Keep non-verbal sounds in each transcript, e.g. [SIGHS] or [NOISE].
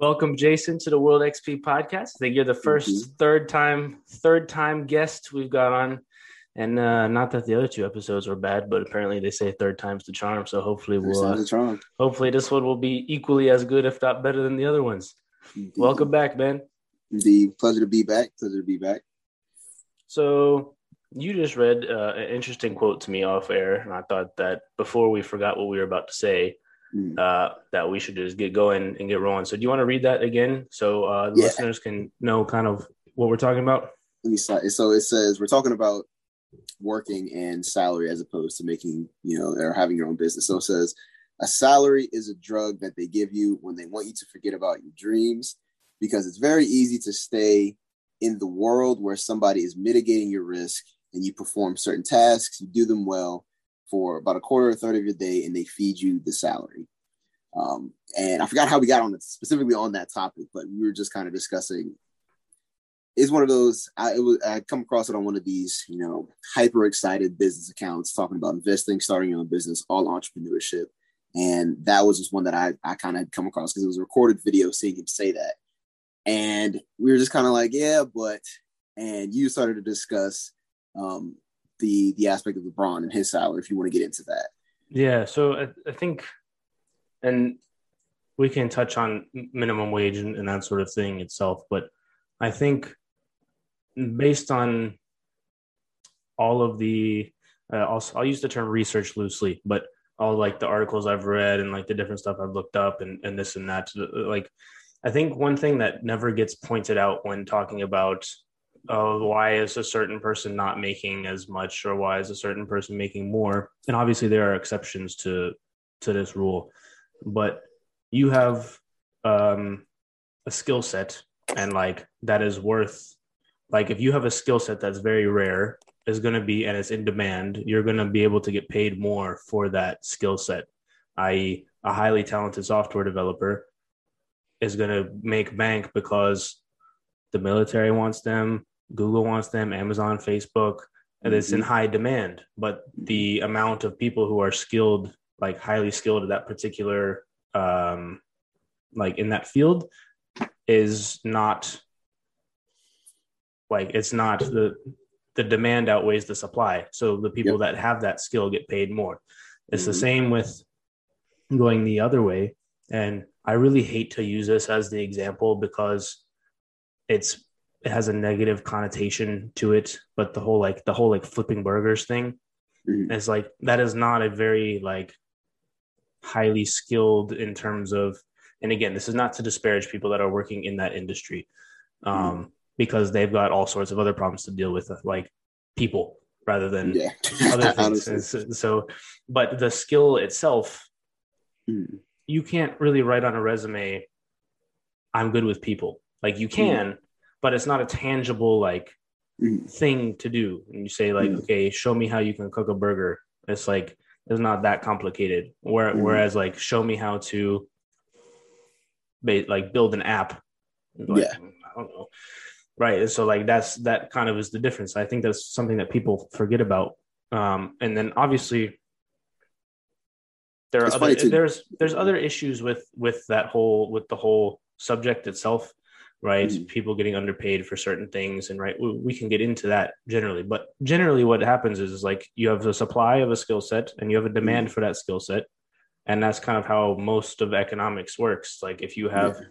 Welcome, Jason, to the World XP podcast. I think you're the 1st third time, third time guest we've got on. And uh, not that the other two episodes were bad, but apparently they say third time's the charm. So hopefully we'll uh, hopefully this one will be equally as good, if not better than the other ones. Indeed. Welcome back, Ben. The pleasure to be back. Pleasure to be back. So you just read uh, an interesting quote to me off air, and I thought that before we forgot what we were about to say, mm. uh, that we should just get going and get rolling. So, do you want to read that again so uh, the yeah. listeners can know kind of what we're talking about? Let me So it says we're talking about working and salary as opposed to making, you know, or having your own business. So it says a salary is a drug that they give you when they want you to forget about your dreams because it's very easy to stay in the world where somebody is mitigating your risk and you perform certain tasks, you do them well for about a quarter or third of your day, and they feed you the salary. Um, and I forgot how we got on it specifically on that topic, but we were just kind of discussing. Is one of those I, was, I come across it on one of these, you know, hyper excited business accounts talking about investing, starting your own business, all entrepreneurship, and that was just one that I I kind of come across because it was a recorded video seeing him say that, and we were just kind of like, yeah, but, and you started to discuss um, the the aspect of LeBron and his salary. If you want to get into that, yeah. So I, I think, and we can touch on minimum wage and, and that sort of thing itself, but I think based on all of the uh, I'll, I'll use the term research loosely, but all like the articles I've read and like the different stuff I've looked up and, and this and that. Like, I think one thing that never gets pointed out when talking about uh, why is a certain person not making as much or why is a certain person making more? And obviously there are exceptions to to this rule but you have um, a skill set and like that is worth like if you have a skill set that's very rare is going to be and it's in demand you're going to be able to get paid more for that skill set i.e a highly talented software developer is going to make bank because the military wants them Google wants them, Amazon, Facebook, and mm-hmm. it's in mm-hmm. high demand. But the amount of people who are skilled, like highly skilled at that particular, um, like in that field, is not like it's not the the demand outweighs the supply. So the people yep. that have that skill get paid more. It's mm-hmm. the same with going the other way. And I really hate to use this as the example because it's it has a negative connotation to it but the whole like the whole like flipping burgers thing mm-hmm. is like that is not a very like highly skilled in terms of and again this is not to disparage people that are working in that industry um mm-hmm. because they've got all sorts of other problems to deal with like people rather than yeah. other [LAUGHS] things so, but the skill itself mm-hmm. you can't really write on a resume i'm good with people like you can but it's not a tangible like mm. thing to do. And you say like, mm. okay, show me how you can cook a burger. It's like it's not that complicated. Where, mm. Whereas like, show me how to like build an app. Like, yeah, I don't know. Right. And so like that's that kind of is the difference. I think that's something that people forget about. Um, and then obviously there are other, there's there's other issues with with that whole with the whole subject itself right? Mm-hmm. People getting underpaid for certain things, and right, we, we, can get into that generally. But generally, what happens is, is like you have the supply of a skill set, and you have a mm-hmm. demand mm-hmm. for that skill set, and that's kind of how most of economics works. Like if you have yeah.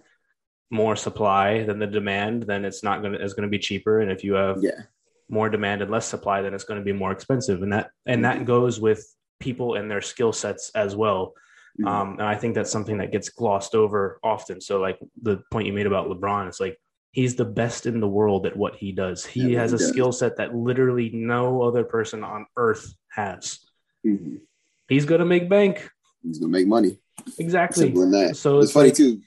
more supply than the demand, then it's not gonna it's gonna be cheaper, and if you have yeah. more demand and less supply, then it's going to be more expensive, and that and mm-hmm. that goes with people and their skill sets as well. Mm-hmm. Um, and I think that's something that gets glossed over often. So, like the point you made about LeBron, it's like he's the best in the world at what he does. He yeah, has he a skill set that literally no other person on earth has. Mm-hmm. He's gonna make bank. He's gonna make money. Exactly. So it's, it's funny like, too.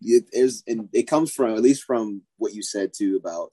It is, and it comes from at least from what you said too about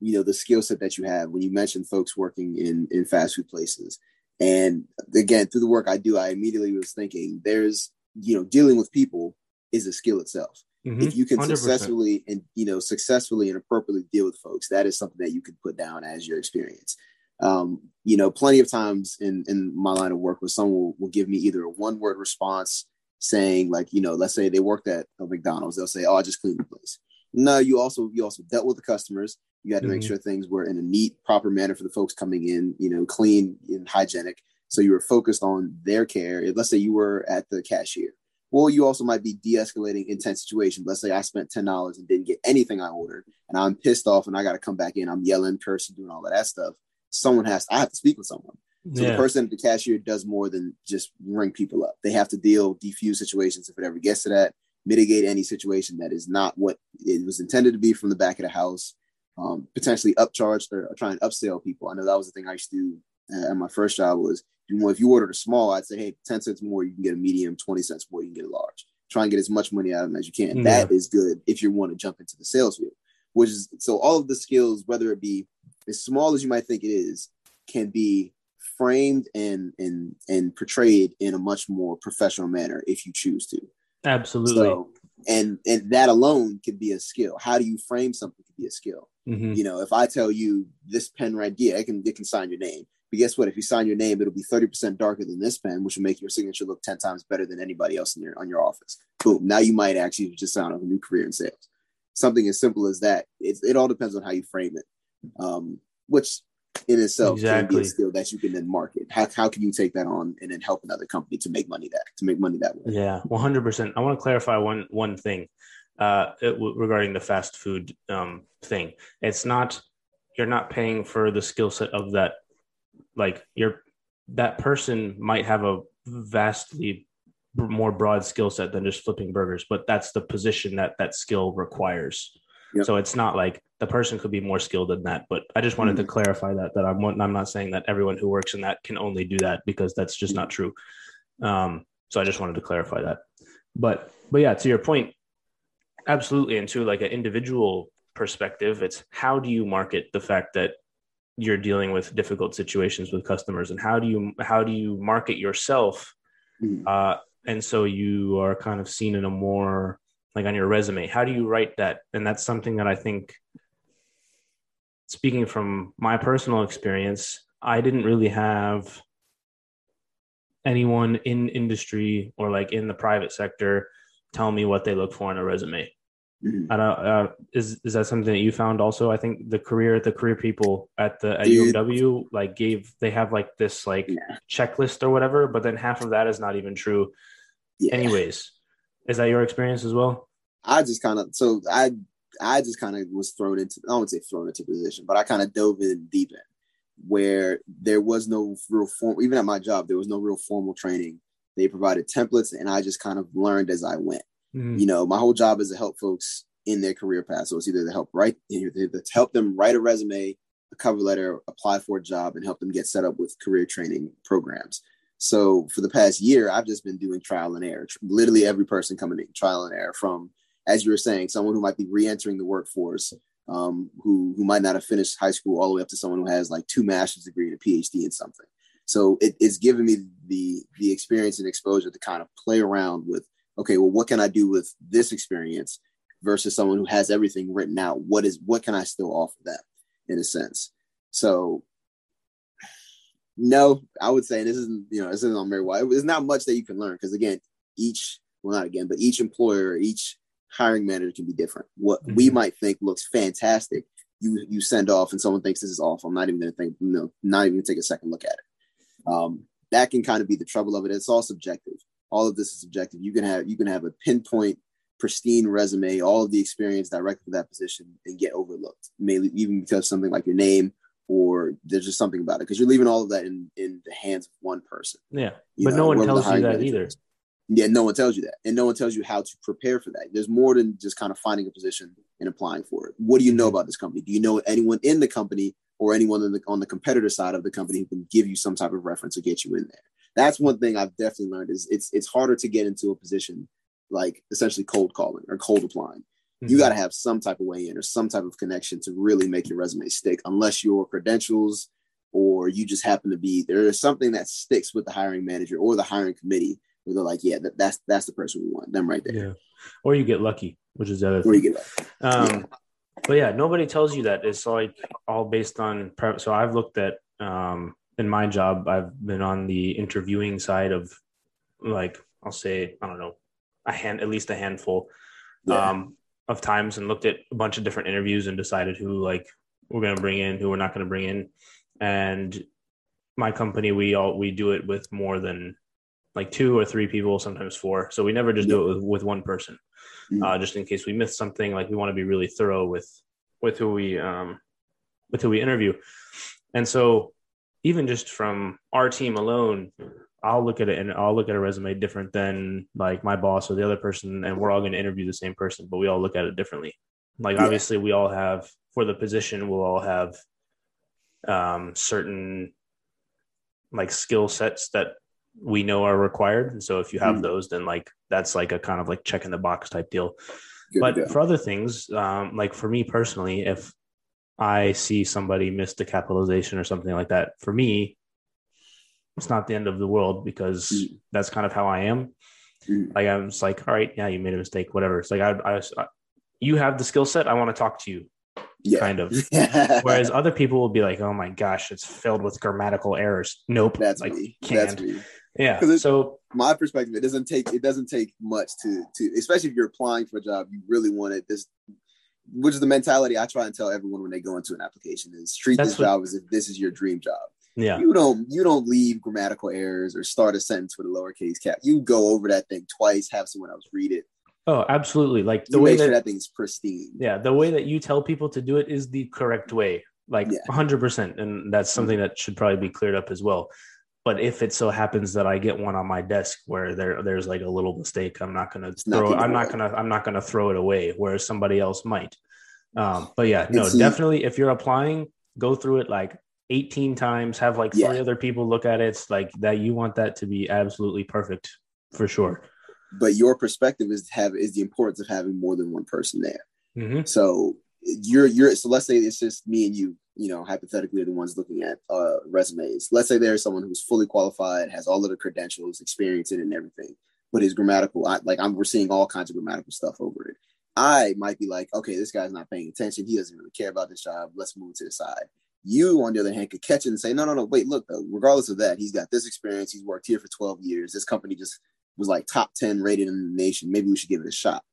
you know the skill set that you have when you mentioned folks working in in fast food places and again, through the work I do, I immediately was thinking there's, you know, dealing with people is a skill itself. Mm-hmm. If you can 100%. successfully and, you know, successfully and appropriately deal with folks, that is something that you can put down as your experience. Um, you know, plenty of times in, in my line of work where someone will, will give me either a one word response saying like, you know, let's say they worked at a McDonald's, they'll say, "Oh, I just cleaned the place." No, you also you also dealt with the customers. You had to make Mhm. sure things were in a neat, proper manner for the folks coming in, you know, clean and hygienic. So you were focused on their care. Let's say you were at the cashier. Well, you also might be de-escalating intense situations. Let's say I spent ten dollars and didn't get anything I ordered, and I'm pissed off, and I got to come back in. I'm yelling, cursing, doing all of that stuff. Someone has. to, I have to speak with someone. So the person at the cashier does more than just ring people up. They have to deal, defuse situations if it ever gets to that, mitigate any situation that is not what it was intended to be from the back of the house, um, potentially upcharge or, or try and upsell people. I know that was the thing I used to do uh, at my first job was you know, if you ordered a small, I'd say, hey, 10 cents more, you can get a medium, 20 cents more, you can get a large. Try and get as much money out of them as you can. Yeah. That is good if you want to jump into the sales field, which is so all of the skills, whether it be as small as you might think it is, can be framed and and and portrayed in a much more professional manner if you choose to. Absolutely. So and and that alone could be a skill. How do you frame something could be a skill. Mhm. You know, if I tell you this pen right here, it can it can sign your name. But guess what? If you sign your name, it'll be 30% darker than this pen, which will make your signature look 10 times better than anybody else in your on your office. Boom. Now you might actually just sound of a new career in sales. Something as simple as that. It, it all depends on how you frame it. Um, which in itself can be a skill that you can then market. How, how can you take that on and then help another company to make money that to make money that way? Yeah, one hundred percent. I want to clarify one one thing uh, w- regarding the fast food um, thing. It's not you're not paying for the skill set of that. Like you're that person might have a vastly more broad skill set than just flipping burgers, but that's the position that that skill requires. Yep. So it's not like the person could be more skilled than that. But I just wanted to clarify that that I'm I'm not saying that everyone who works in that can only do that because that's just not true. Um, so I just wanted to clarify that. But but yeah, to your point, absolutely. And to like an individual perspective, it's how do you market the fact that you're dealing with difficult situations with customers, and how do you how do you market yourself? Mhm. Uh, and so you are kind of seen in a more like on your resume. How do you write that? And that's something that I think, speaking from my personal experience, I didn't really have anyone in industry or like in the private sector tell me what they look for in a resume. Mhm. I don't, uh, is is that something that you found also? I think the career the career people at the at Dude. UMW like gave they have like this like Yeah. checklist or whatever, but then half of that is not even true. Yeah. Anyways, is that your experience as well? I just kind of so I I just kind of was thrown into I won't say thrown into position, but I kind of dove in deep in where there was no real form even at my job there was no real formal training. They provided templates and I just kind of learned as I went. Mhm. You know, my whole job is to help folks in their career path. So it's either to help write to help them write a resume, a cover letter, apply for a job, and help them get set up with career training programs. So for the past year, I've just been doing trial and error. Literally every person coming in, trial and error from, as you were saying, someone who might be re-entering the workforce, um, who who might not have finished high school, all the way up to someone who has like two master's degree and a PhD in something. So it, it's given me the the experience and exposure to kind of play around with, okay, well, what can I do with this experience versus someone who has everything written out? What is what can I still offer them in a sense? So no, I would say this isn't, you know, this isn't on Mary White. There's not much that you can learn because again, each well not again, but each employer, each hiring manager can be different. What we Mhm. might think looks fantastic, you you send off and someone thinks this is awful. I'm not even gonna think, no, not even take a second look at it. Um, that can kind of be the trouble of it. It's all subjective. All of this is subjective. You can have you can have a pinpoint, pristine resume, all of the experience directly for that position, and get overlooked. Maybe even because something like your name or there's just something about it because you're leaving all of that in in the hands of one person. Yeah, you but know, no one tells you that manager either. Yeah, no one tells you that, and no one tells you how to prepare for that. There's more than just kind of finding a position and applying for it. What do you know Mm-hmm. about this company? Do you know anyone in the company or anyone on the, on the competitor side of the company who can give you some type of reference or get you in there? That's one thing I've definitely learned is it's it's harder to get into a position like essentially cold calling or cold applying. You Mhm. got to have some type of way in or some type of connection to really make your resume stick, unless your credentials or you just happen to be there is something that sticks with the hiring manager or the hiring committee where they're like, yeah, that, that's that's the person we want, them right there. yeah, or you get lucky, which is the other Where thing. you get that. Um, but yeah, nobody tells you that. It's like all based on prep. So I've looked at um, in my job, I've been on the interviewing side of like I'll say, I don't know, a hand, at least a handful Yeah. um, of times and looked at a bunch of different interviews and decided who like we're going to bring in, who we're not going to bring in. And my company, we all, we do it with more than like two or three people, sometimes four. So we never just do it with, with one person, Mhm. uh, just in case we miss something. Like we want to be really thorough with, with who we, um, with who we interview. And so even just from our team alone, I'll look at it and I'll look at a resume different than like my boss or the other person, and we're all going to interview the same person, but we all look at it differently. Like Yeah. obviously, we all have for the position, we'll all have um, certain like skill sets that we know are required. And so if you have Mhm. those, then like that's like a kind of like check in the box type deal Good but for other things, um, like for me personally, if I see somebody miss the capitalization or something like that, for me, it's not the end of the world because Mm. that's kind of how I am. Mm. Like I'm just like, all right, yeah, you made a mistake, whatever. It's like I, I, I you have the skill set. I want to talk to you, yeah. kind of. [LAUGHS] Whereas other people will be like, oh my gosh, it's filled with grammatical errors. Nope, that's like me. can't. That's me. Yeah. it- So my perspective, it doesn't take it doesn't take much to to especially if you're applying for a job, you really want it. This which is the mentality I try and tell everyone when they go into an application is treat this what- job as if this is your dream job. yeah, You don't you don't leave grammatical errors or start a sentence with a lowercase cap. You go over that thing twice, have someone else read it. oh, absolutely. Like the You way make that sure that thing's pristine. yeah the way that you tell people to do it is the correct way like Yeah. 100% and that's something that should probably be cleared up as well but if it so happens that i get one on my desk where there there's like a little mistake i'm not to not throw i'm not to i'm not to throw it away whereas somebody else might um but yeah no see- definitely if you're applying go through it like 18 times have like three Yeah. other people look at it it's like that you want that to be absolutely perfect for sure But your perspective is have is the importance of having more than one person there. hmm So you're you're so let's say it's just me and you, you know, hypothetically are the ones looking at uh resumes. Let's say there's someone who's fully qualified, has all of the credentials, experience in and everything, but is grammatical. I, like I'm we're seeing all kinds of grammatical stuff over it. I might be like, okay, this guy's not paying attention. He doesn't really care about this job. Let's move to the side. You, on the other hand, could catch it and say, no, no, no, wait, look, though, regardless of that, he's got this experience. He's worked here for 12 years. This company just was like top 10 rated in the nation. Maybe we should give it a shot.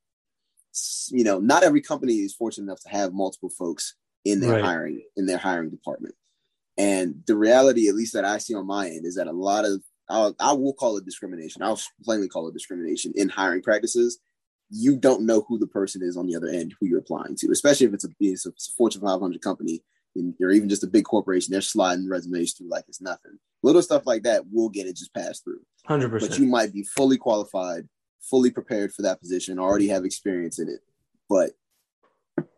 You know, not every company is fortunate enough to have multiple folks in their Right. hiring in their hiring department. And the reality, at least that I see on my end, is that a lot of I'll, I will call it discrimination. I'll plainly call it discrimination in hiring practices. You don't know who the person is on the other end who you're applying to, especially if it's a, it's a Fortune 500 company and- or even just a big corporation. They're sliding resumes through like it's nothing. Little stuff like that will get it just passed through. 100% But you might be fully qualified, fully prepared for that position, already have experience in it. But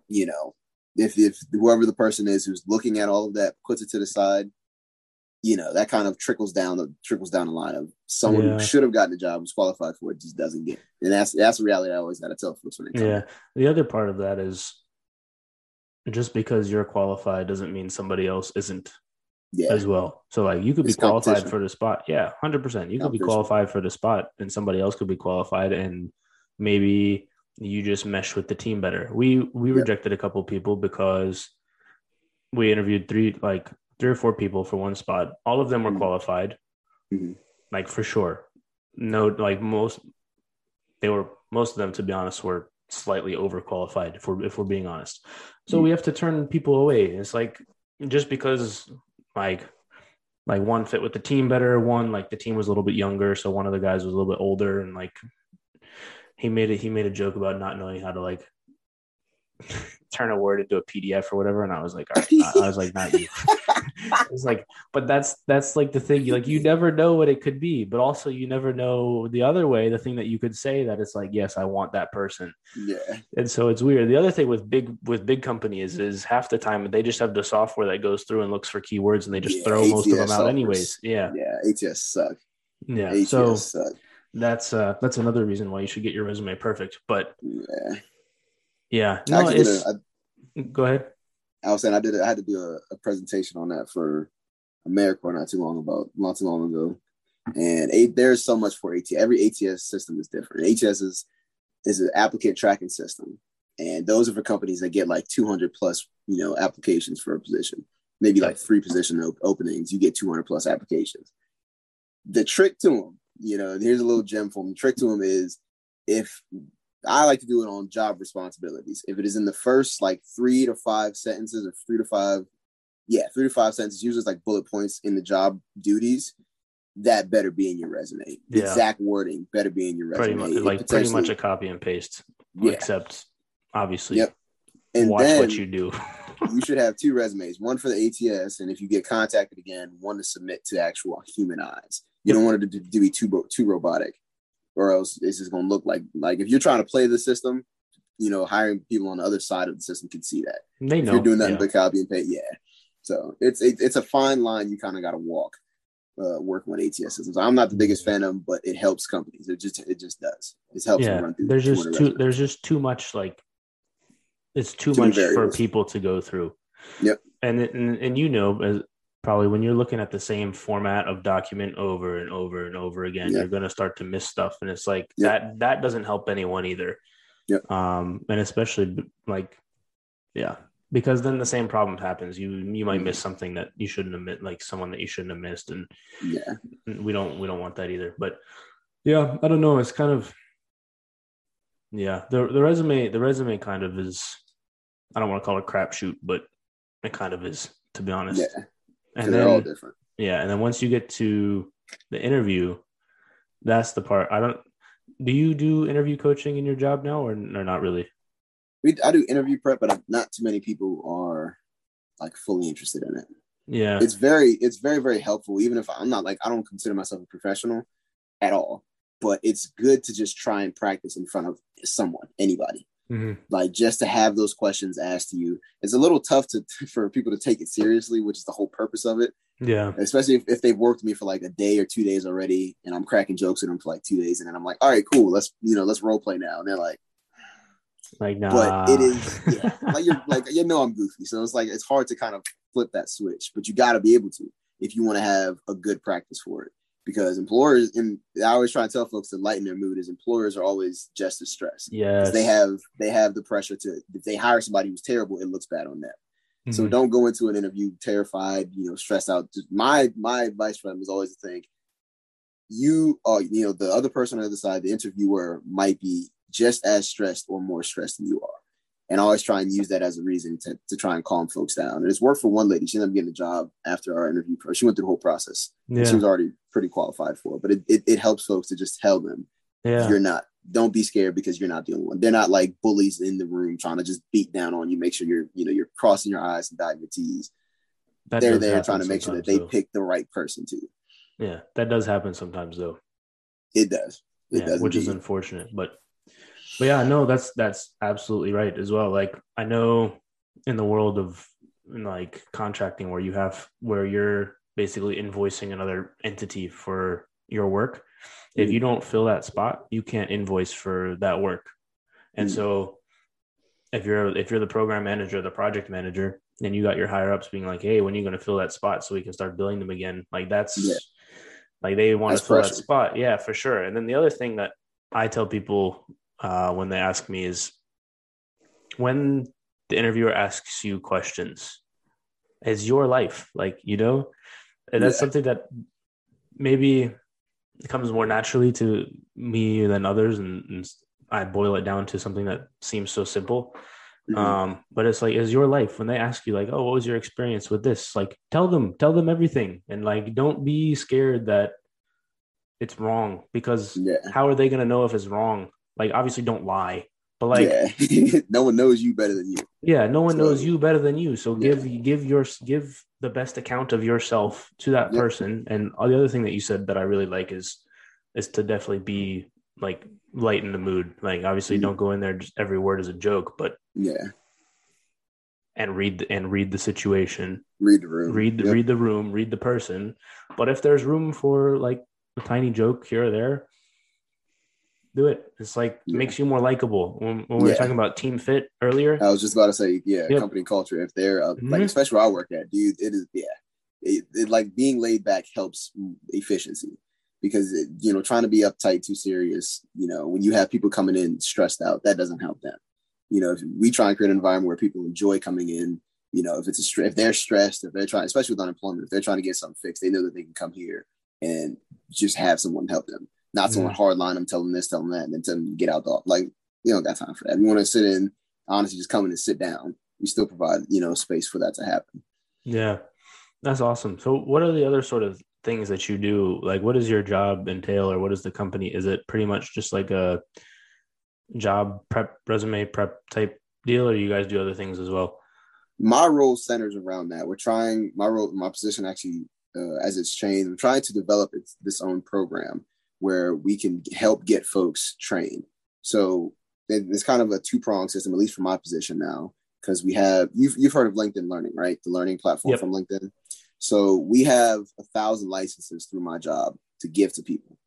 you know, if if whoever the person is who's looking at all of that puts it to the side, you know, that kind of trickles down the trickles down the line of someone Yeah. who should have gotten the job, was qualified for it, just doesn't get. It. And that's that's the reality I always gotta tell folks when it comes. Yeah. The other part of that is just because you're qualified doesn't mean somebody else isn't Yeah. as well. So like you could be qualified for the spot. Yeah, hundred percent. You could be qualified for the spot and somebody else could be qualified and maybe you just mesh with the team better. We we rejected a couple people because we interviewed three like three or four people for one spot. All of them were Mhm. qualified. Mhm. Like for sure. No like most they were most of them to be honest were slightly overqualified if we're if we're being honest. So Mhm. we have to turn people away. It's like just because like like one fit with the team better, one like the team was a little bit younger, so one of the guys was a little bit older and like he made it he made a joke about not knowing how to like [LAUGHS] turn a word into a PDF or whatever and I was like all right, I, I was like not you. [LAUGHS] [LAUGHS] it's like but that's that's like the thing like you never know what it could be, but also you never know the other way, the thing that you could say that it's like yes, I want that person Yeah. and so it's weird. The other thing with big with big companies is half the time they just have the software that goes through and looks for keywords and they just Yeah, throw most of them ATS out anyways. Yeah, Yeah. ATS suck. yeah. ATS So suck. that's uh that's another reason why you should get your resume perfect. But Yeah. yeah, no, it's a- I- go ahead. I was saying I did. I had to do a, a presentation on that for AmeriCorps not too long about not too long ago, and a, there's so much for ATS. Every ATS system is different. ATS is is an applicant tracking system, and those are for companies that get like 200 plus you know applications for a position. Maybe like three position op- openings, you get 200 plus applications. The trick to them, you know, here's a little gem for him. The trick to them is if I like to do it on job responsibilities. If it is in the first like three to five sentences or three to five, yeah, three to five sentences, usually it's like bullet points in the job duties, that better be in your resume. The Yeah. exact wording better be in your resume. pretty much It like pretty much a copy and paste, Yeah. except obviously Yep. and watch what you do. [LAUGHS] you should have two resumes, one for the ATS, and if you get contacted again, one to submit to actual human eyes. You don't want it to, to be too too robotic, or else it's just going to look like like if you're trying to play the system, you know, hiring people on the other side of the system can see that. they If know you're doing nothing yeah. but copy and paste, yeah. So it's it, it's a fine line you kind of got to walk. Uh, working with ATS systems, I'm not the biggest fan of them, but it helps companies. It just it just does. It helps them yeah. run through. There's just too there's just too much like it's too, Too much for people to go through. Yep. And and and you know as probably when you're looking at the same format of document over and over and over again, Yep. you're going to start to miss stuff and it's like Yep. that that doesn't help anyone either. Yep. Um and especially like yeah, because then the same problem happens. You you might miss something that you shouldn't have missed, like someone that you shouldn't have missed and Yeah, we don't we don't want that either but yeah i don't know it's kind of yeah the the resume the resume kind of is i don't want to call it a crapshoot but it kind of is to be honest yeah. And they're all then different. yeah and then once you get to the interview that's the part i don't do you do interview coaching in your job now or, or not really we I do interview prep, but not too many people are like fully interested in it. yeah It's very it's very very helpful. Even if I'm not like I don't consider myself a professional at all, but it's good to just try and practice in front of someone, anybody. Mhm. Like just to have those questions asked to you. It's a little tough to [LAUGHS] for people to take it seriously, which is the whole purpose of it. yeah Especially if, if they've worked with me for like a day or two days already, and I'm cracking jokes with them for like two days, and then I'm like, all right, cool, let's you know let's role play now. And they're like. like nah. but it is yeah, [LAUGHS] like you're like you know I'm goofy, so it's like it's hard to kind of flip that switch, but you got to be able to if you want to have a good practice for it. Because employers, and I always try to tell folks to lighten their mood, is employers are always just as stressed. yes They have they have the pressure to if they hire somebody who's terrible, it looks bad on them. So Mhm. don't go into an interview terrified, you know, stressed out. Just my my advice for them is always to think you are, you know, the other person on the other side, the interviewer might be just as stressed or more stressed than you are. And I always try and use that as a reason to, to try and calm folks down. And it's worked for one lady. She ended up getting a job after our interview. She went through the whole process. yeah She was already pretty qualified for it. But it, it, it helps folks to just tell them yeah you're not don't be scared because you're not the only one. They're not like bullies in the room trying to just beat down on you, make sure you're, you know, you're crossing your eyes and dotting your T's. That They're there trying to make sure that they though. pick the right person too. yeah that does happen sometimes though It does. It yeah, does which is unfortunate. But but yeah, no, that's that's absolutely right as well. Like I know in the world of like contracting where you have where you're basically invoicing another entity for your work. If Mhm. you don't fill that spot, you can't invoice for that work. And Mhm. so if you're if you're the program manager, the project manager, and you got your higher ups being like, "Hey, when are you going to fill that spot so we can start billing them again?" Like that's Yeah. like they want That's to fill that spot. Yeah, for sure. And then the other thing that I tell people uh, when they ask me is when the interviewer asks you questions, is your life. Like, you know, and that's Yeah. something that maybe comes more naturally to me than others. And, and I boil it down to something that seems so simple. Mhm. Um, but it's like, is your life. When they ask you, like, oh, what was your experience with this? Like, tell them, tell them everything. And like, don't be scared that it's wrong because yeah. how are they going to know if it's wrong? Like, obviously, don't lie. But like, yeah, [LAUGHS] no one knows you better than you. Yeah, no one knows you better than you. So Yeah. give give your give the best account of yourself to that Yep. person. And the other thing that you said that I really like is is to definitely be like lighten the mood. Like, obviously, Mhm. don't go in there just every word is a joke, but Yeah. and read the, and read the situation, Read the room. read the Yep. read the room, read the person. But if there's room for like a tiny joke here or there, do it. It's like Yeah. makes you more likable. When, when we were talking about team fit earlier, I was just about to say, yeah, Yep. company culture. If they're uh, like, Mhm. especially where I work at, dude, it is yeah. It, it like being laid back helps efficiency because it, you know trying to be uptight, too serious. You know, when you have people coming in stressed out, that doesn't help them. You know, if we try and create an environment where people enjoy coming in. You know, if it's a stre- if they're stressed, if they're trying, especially with unemployment, if they're trying to get something fixed, they know that they can come here and just have someone help them, not someone hard line them, tell them this, tell them that, and then tell them to get out the like. You don't got time for that. If you want to sit in, honestly, just come in and sit down. We still provide you know space for that to happen. Yeah, that's awesome. So, what are the other sort of things that you do? Like, what does your job entail, or what is the company? Is it pretty much just like a job prep, resume prep type deal, or do you guys do other things as well? My role centers around that. We're trying my role, my position actually, uh, as it's changed, I'm trying to develop its, this own program where we can help get folks trained. So it's kind of a two prong system, at least from my position now, because we have you've you've heard of LinkedIn Learning, right? The learning platform yep. from LinkedIn. So we have a thousand licenses through my job to give to people.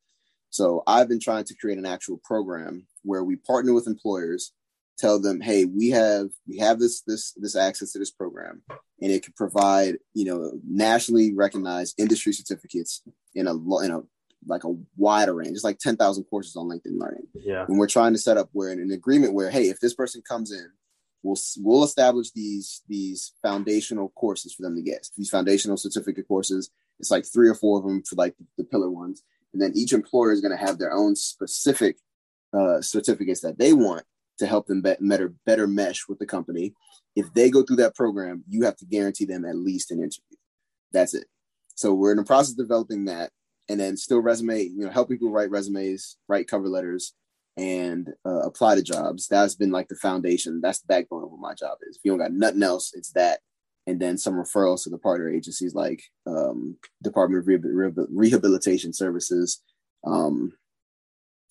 So I've been trying to create an actual program where we partner with employers, tell them, hey, we have we have this this this access to this program, and it can provide you know nationally recognized industry certificates in a in a like a wider range. It's like ten thousand courses on LinkedIn Learning. Yeah, and we're trying to set up where in an agreement where hey, if this person comes in we'll we'll establish these these foundational courses for them to get these foundational certificate courses it's like three or four of them for like the, the pillar ones and then each employer is going to have their own specific uh, certificates that they want to help them better better mesh with the company. If they go through that program, you have to guarantee them at least an interview. That's it. So we're in the process of developing that, and then still resume, you know, help people write resumes, write cover letters, and uh, apply to jobs. That's been like the foundation. That's the backbone of what my job is. If you don't got nothing else, it's that and then some referrals to the partner agencies like um, Department of Rehabil- Rehabilitation Services. Um,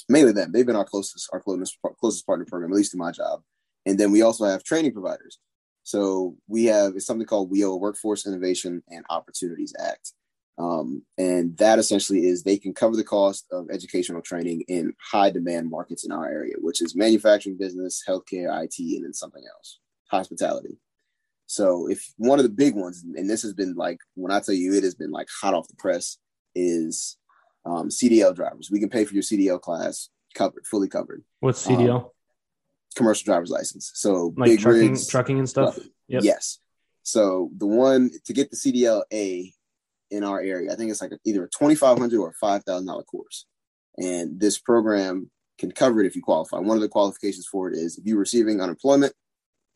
mainly them. They've been our closest, our closest, closest partner program, at least in my job. And then we also have training providers. So we have it's something called WIO Workforce Innovation and Opportunities Act. Um, and that essentially is they can cover the cost of educational training in high demand markets in our area, which is manufacturing, business, healthcare, IT, and then something else, hospitality. So if one of the big ones, and this has been like when I tell you it has been like hot off the press, is um, CDL drivers. We can pay for your CDL class covered, fully covered. What's CDL? Um, commercial driver's license. So like big trucking, rigs, trucking and stuff. Yep. Yes. So the one to get the CDL A in our area, I think it's like either a twenty five hundred or five thousand dollar course, and this program can cover it if you qualify. One of the qualifications for it is if you're receiving unemployment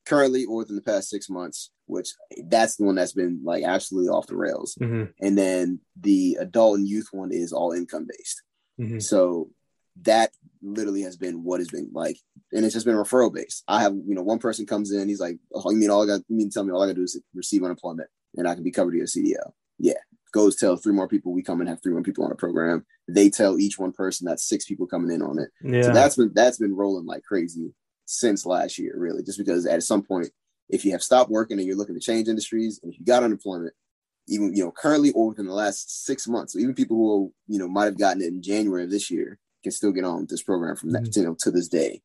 currently or within the past six months, which that's the one that's been like absolutely off the rails. Mm-hmm. And then the adult and youth one is all income based. Mm-hmm. So that literally has been what has been like, and it's just been referral based. I have, you know, one person comes in, he's like, oh, you mean all I got, you mean tell me all I gotta do is receive unemployment and I can be covered to a CDL. Yeah. Goes tell three more people we come and have three more people on a program. They tell each one person that's six people coming in on it. Yeah. So that's been that's been rolling like crazy since last year, really, just because at some point, if you have stopped working and you're looking to change industries, and if you got unemployment, even you know currently or within the last six months, so even people who you know might have gotten it in January of this year can still get on this program from that mm-hmm. you know to this day.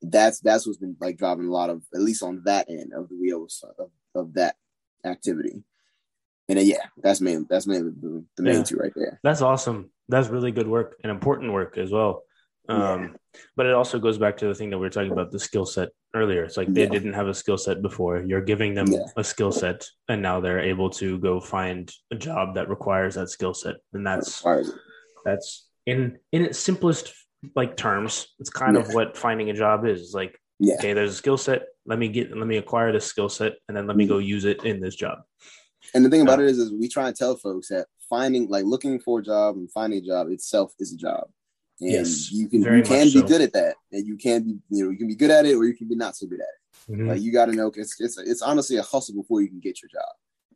That's that's what's been like driving a lot of at least on that end of the wheels of, of that activity. And then, yeah, that's mainly that's mainly the, the main yeah. two right there. That's awesome. That's really good work and important work as well. Um, yeah. But it also goes back to the thing that we were talking about the skill set earlier. It's like they yeah. didn't have a skill set before. You're giving them a skill set, and now they're able to go find a job that requires that skill set. And that's that's in in its simplest like terms. It's kind of what finding a job is. like okay, there's a skill set. Let me get let me acquire this skill set, and then let me mm-hmm. go use it in this job. And the thing about it is, is we try and tell folks that finding like looking for a job and finding a job itself is a job and yes, you can you can be so. good at that, and you can be you know you can be good at it, or you can be not so good at it. Mm-hmm. Like you got to know it's it's it's honestly a hustle before you can get your job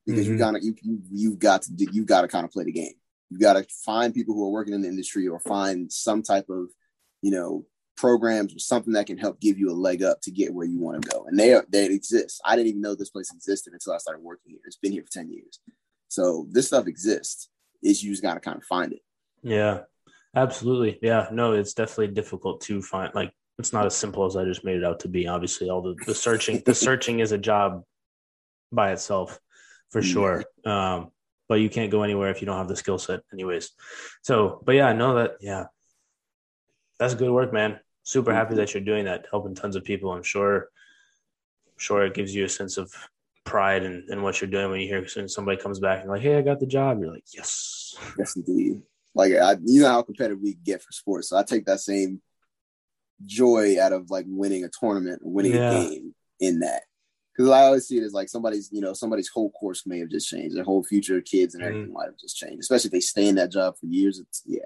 because mm-hmm. you gotta you, you you've got to you've got to kind of play the game. You got to find people who are working in the industry or find some type of you know programs or something that can help give you a leg up to get where you want to go. And they are, they exist. I didn't even know this place existed until I started working here. It's been here for 10 years. So this stuff exists. It's you just got to kind of find it. Yeah. Absolutely. Yeah. No, it's definitely difficult to find. Like, it's not as simple as I just made it out to be. Obviously, all the, the searching, the [LAUGHS] searching is a job by itself for mm-hmm. sure. Um, but you can't go anywhere if you don't have the skill set, anyways. So, but yeah, I know that. Yeah, that's good work, man. Super happy that you're doing that, helping tons of people. I'm sure, I'm sure it gives you a sense of pride in, in what you're doing when you hear somebody comes back and like, hey, I got the job. You're like, yes, yes, indeed. Like I, you know how competitive we get for sports, so I take that same joy out of like winning a tournament, winning yeah. a game in that. Because I always see it as like somebody's, you know, somebody's whole course may have just changed. Their whole future of kids and everything mm. might have just changed. Especially if they stay in that job for years. It's yeah.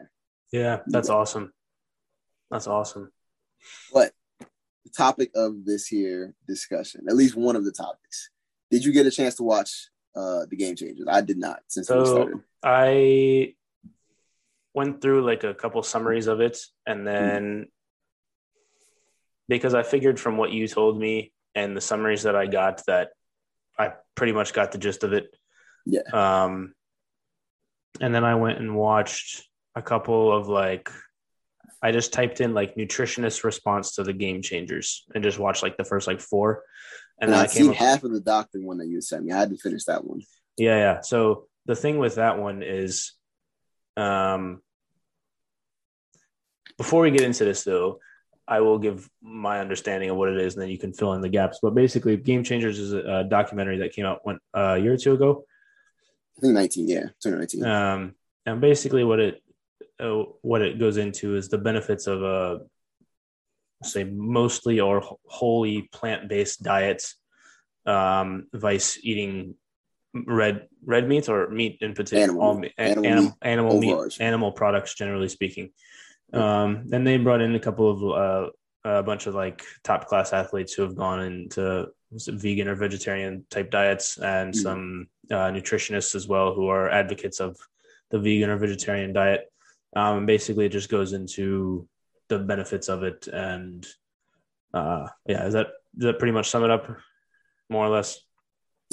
Yeah, that's yeah. awesome. That's awesome. But the topic of this here discussion, at least one of the topics, did you get a chance to watch uh the game changers? I did not since so started. I went through like a couple summaries of it and then mm because I figured from what you told me and the summaries that I got that I pretty much got the gist of it. Yeah. Um, and then I went and watched a couple of like, I just typed in like nutritionist response to the game changers and just watched like the first like four. And, and then I, I came up, half of the doctor one that you sent me. I had to finish that one. Yeah, yeah. So the thing with that one is, um, before we get into this though, I will give my understanding of what it is, and then you can fill in the gaps. But basically, Game Changers is a, documentary that came out one, uh, a year or two ago. I think nineteen, yeah, 2019. Um, and basically, what it uh, what it goes into is the benefits of a say mostly or wholly plant based diets, um, vice eating red red meat or meat in particular, animal, all, animal, animal, animal meat, animal products, generally speaking. Um, and they brought in a couple of uh, a bunch of like top class athletes who have gone into vegan or vegetarian type diets, and mm-hmm. some uh, nutritionists as well who are advocates of the vegan or vegetarian diet. Um, basically, it just goes into the benefits of it, and uh, yeah, is that does that pretty much sum it up, more or less?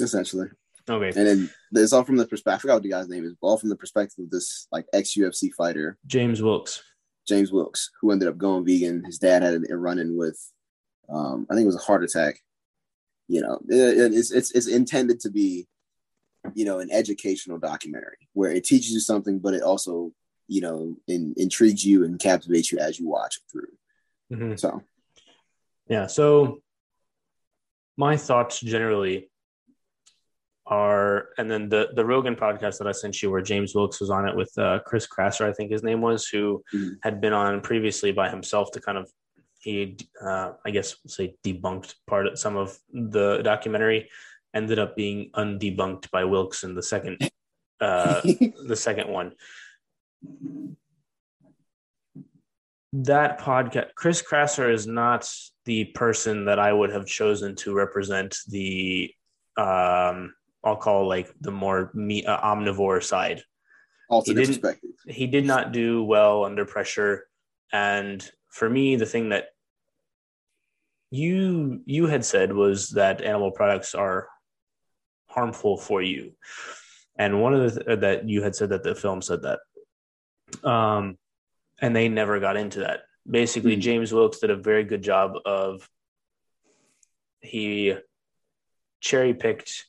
Essentially. Okay. And then it's all from the perspective. I forgot what the guy's name is. All from the perspective of this like ex UFC fighter, James Wilks. James Wilks, who ended up going vegan. His dad had a run-in with, um, I think it was a heart attack. You know, it, it's it's it's intended to be, you know, an educational documentary where it teaches you something, but it also, you know, in, intrigues you and captivates you as you watch it through. Mm-hmm. So, yeah. So, my thoughts generally are and then the the Rogan podcast that I sent you where James Wilks was on it with uh, Chris Kresser I think his name was who mm-hmm. had been on previously by himself to kind of he uh, I guess say debunked part of some of the documentary ended up being undebunked by Wilks in the second uh, [LAUGHS] the second one that podcast Chris Kresser is not the person that I would have chosen to represent the um I'll call like the more meat, uh, omnivore side. Alternate he didn't, He did not do well under pressure, and for me, the thing that you you had said was that animal products are harmful for you, and one of the that you had said that the film said that, um, and they never got into that. Basically, mm-hmm. James Wilks did a very good job of he cherry picked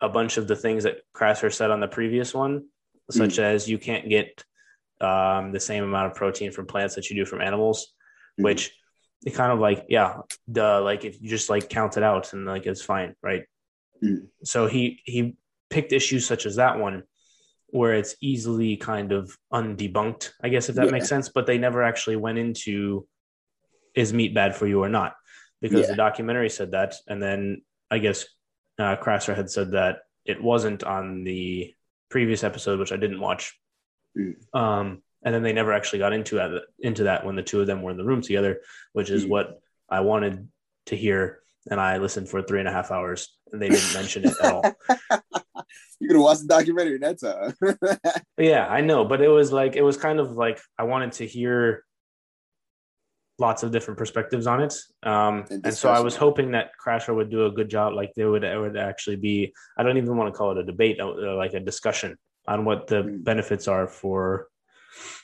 a bunch of the things that Kresser said on the previous one, such mm. as you can't get um, the same amount of protein from plants that you do from animals, mm. which it kind of like, yeah, the like if you just like count it out and like it's fine, right? Mm. So he he picked issues such as that one where it's easily kind of undebunked, I guess if that yeah. makes sense, but they never actually went into is meat bad for you or not because yeah. the documentary said that and then I guess uh, Kresser had said that it wasn't on the previous episode, which I didn't watch. Mm. Um, and then they never actually got into that, into that when the two of them were in the room together, which is mm. what I wanted to hear. And I listened for three and a half hours, and they didn't mention it at all. [LAUGHS] [LAUGHS] you could have watched the documentary in that time. yeah, I know, but it was like it was kind of like I wanted to hear lots of different perspectives on it. Um, and, and so I was hoping that Kresser would do a good job. Like there would, it would actually be, I don't even want to call it a debate, uh, like a discussion on what the mm. benefits are for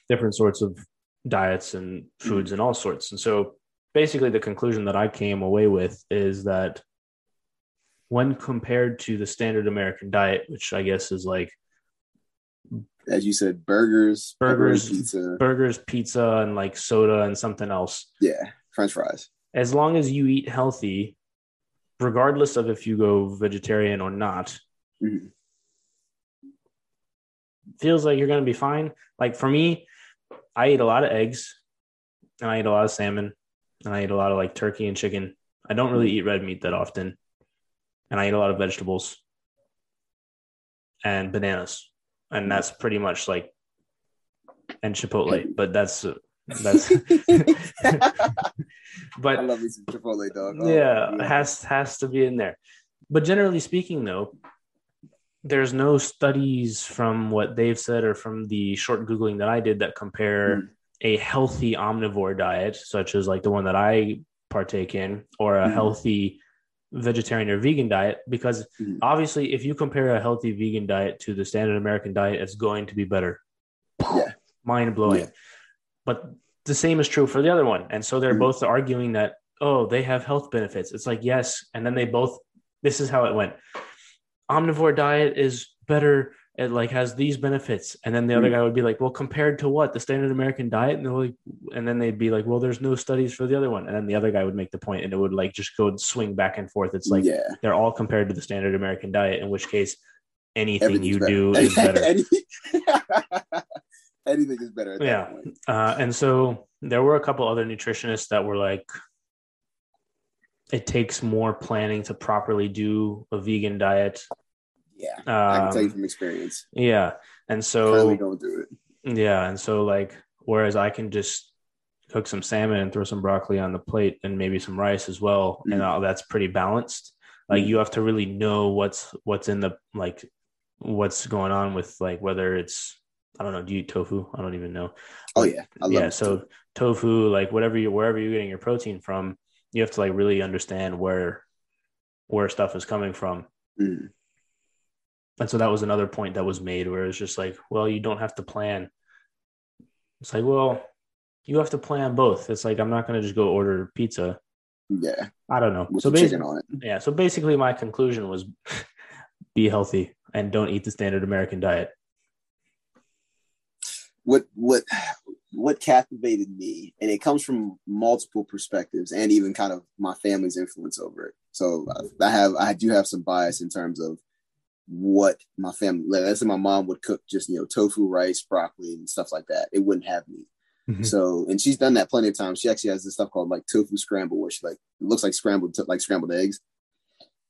different sorts of diets and foods mm. and all sorts. And so basically the conclusion that I came away with is that when compared to the standard American diet, which I guess is like as you said, burgers, burgers, pizza, burgers, pizza, and like soda and something else. Yeah, French fries. As long as you eat healthy, regardless of if you go vegetarian or not, Mhm. feels like you're going to be fine. Like for me, I eat a lot of eggs and I eat a lot of salmon and I eat a lot of like turkey and chicken. I don't really eat red meat that often. And I eat a lot of vegetables and bananas. And that's pretty much like and chipotle, [LAUGHS] but that's that's [LAUGHS] but I love me some Chipotle dog. Oh, yeah, has has to be in there. But generally speaking, though, there's no studies from what they've said or from the short googling that I did that compare Mm. a healthy omnivore diet, such as like the one that I partake in, or a Mhm. healthy vegetarian or vegan diet. Because Mhm. obviously, if you compare a healthy vegan diet to the standard American diet, it's going to be better. Yeah. Mind blowing. Yeah. But the same is true for the other one. And so they're Mhm. both arguing that, oh, they have health benefits. It's like, yes. And then they both, this is how it went. Omnivore diet is better. It like has these benefits. And then the other Mhm. guy would be like, well, compared to what? The standard American diet? And they're like, and then they'd be like, well, there's no studies for the other one. And then the other guy would make the point and it would like just go swing back and forth. It's like yeah, they're all compared to the standard American diet, in which case anything you better. do [LAUGHS] is better. Anything, [LAUGHS] anything is better. At that Yeah. Uh, and so there were a couple other nutritionists that were like, it takes more planning to properly do a vegan diet. Yeah. I can tell you Um, from experience. yeah. And so, going through it. yeah. And so, like, whereas I can just cook some salmon and throw some broccoli on the plate and maybe some rice as well. And Mhm. all that's pretty balanced. Like, Mhm. you have to really know what's, what's in the, like, what's going on with, like, whether it's, I don't know, do you eat tofu? I don't even know. Oh yeah, I love yeah so tofu like whatever you wherever you're getting your protein from you have to like really understand where where stuff is coming from Mhm. And so that was another point that was made where it's just like well you don't have to plan. It's like well you have to plan both. It's like i'm not going to just go order pizza. Yeah, i don't know. With so basically on it. yeah. So basically my conclusion was [LAUGHS] be healthy and don't eat the standard american diet. What what what captivated me and it comes from multiple perspectives and even kind of my family's influence over it. So i have i do have some bias in terms of what my family like let's say my mom would cook just you know tofu rice broccoli and stuff like that. It wouldn't have meat Mhm. so and she's done that plenty of times. She actually has this stuff called like tofu scramble where she like it looks like scrambled like scrambled eggs.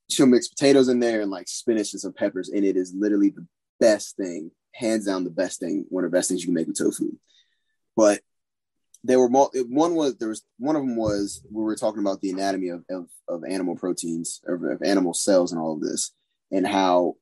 She'll mix potatoes in there and like spinach and some peppers and it is literally the best thing hands down the best thing one of the best things you can make with tofu. But there were mul- one was there was one of them was we were talking about the anatomy of, of, of animal proteins of, of animal cells and all of this and how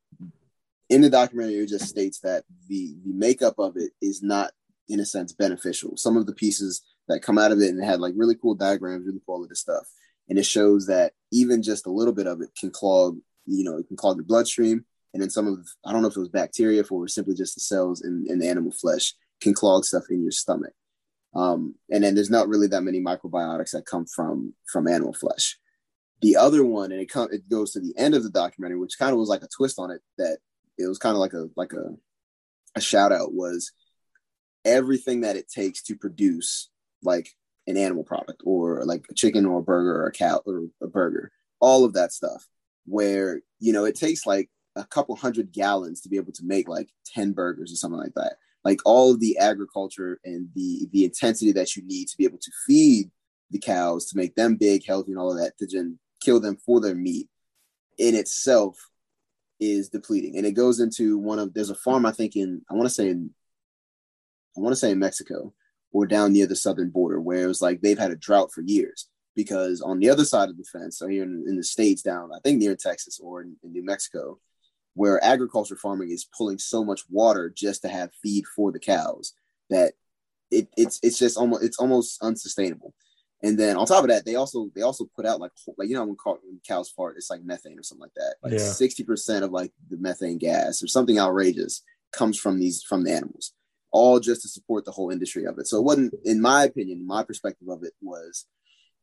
in the documentary it just states that the the makeup of it is not in a sense beneficial. Some of the pieces that come out of it and it had like really cool diagrams really cool all of this stuff. And it shows that even just a little bit of it can clog you know it can clog the bloodstream. And then some of i don't know if it was bacteria was simply just the cells in, in the animal flesh can clog stuff in your stomach. Um, and then there's not really that many microbiotics that come from from animal flesh the other one and it, com- it goes to the end of the documentary which kind of was like a twist on it that it was kind of like a like a, a shout out was everything that it takes to produce like an animal product or like a chicken or a burger or a cow or a burger all of that stuff where you know it takes like a couple hundred gallons to be able to make like 10 burgers or something like that. Like all of the agriculture and the the intensity that you need to be able to feed the cows to make them big healthy and all of that to then kill them for their meat in itself is depleting and it goes into one of there's a farm i think in i want to say in i want to say in mexico or down near the southern border where it was like they've had a drought for years because on the other side of the fence so here in, in the states down i think near texas or in, in new mexico where agriculture farming is pulling so much water just to have feed for the cows that it, it's it's just almost it's almost unsustainable. And then on top of that, they also they also put out like like you know when, cow, when cows fart, it's like methane or something like that. Like Yeah. sixty percent of like the methane gas or something outrageous comes from these from the animals, all just to support the whole industry of it. So it wasn't, in my opinion, my perspective of it was,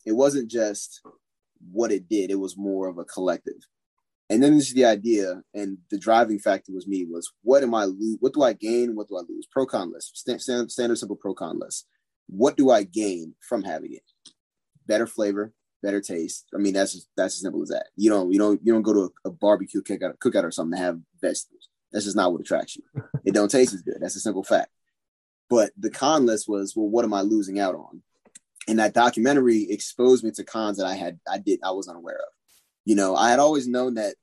it wasn't just what it did; it was more of a collective. And then this is the idea, and the driving factor was me was what am I lose? What do I gain? What do I lose? Pro con list, stand, stand, standard simple pro con list. What do I gain from having it? Better flavor, better taste. I mean, that's just, that's as simple as that. You don't you don't you don't go to a, a barbecue cookout cookout or something to have vegetables. That's just not what attracts you. [LAUGHS] It don't taste as good. That's a simple fact. But the con list was, well, what am I losing out on? And that documentary exposed me to cons that I had I did I was unaware of. You know, I had always known that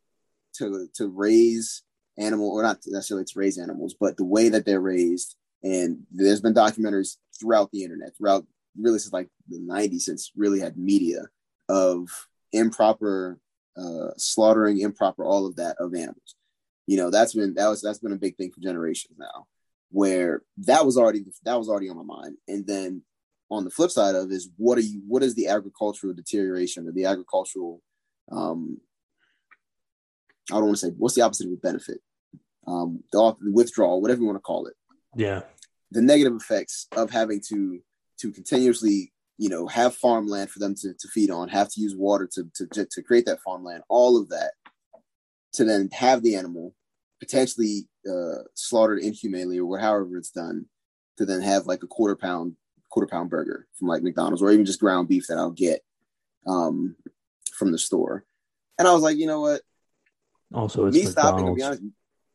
to to raise animal or not necessarily to raise animals, but the way that they're raised. And there's been documentaries throughout the internet, throughout really since like the 90s, since really had media of improper uh, slaughtering, improper all of that of animals. You know, that's been that was that's been a big thing for generations now, where that was already that was already on my mind. And then on the flip side of is what are you what is the agricultural deterioration or the agricultural um I don't want to say what's the opposite of a benefit? Um the withdrawal, whatever you want to call it. Yeah. The negative effects of having to to continuously you know have farmland for them to, to feed on have to use water to, to to create that farmland all of that to then have the animal potentially uh, slaughtered inhumanely or however it's done to then have like a quarter pound quarter pound burger from like mcdonald's or even just ground beef that i'll get um, from the store. And i was like you know what? Also it's me McDonald's. stopping to be honest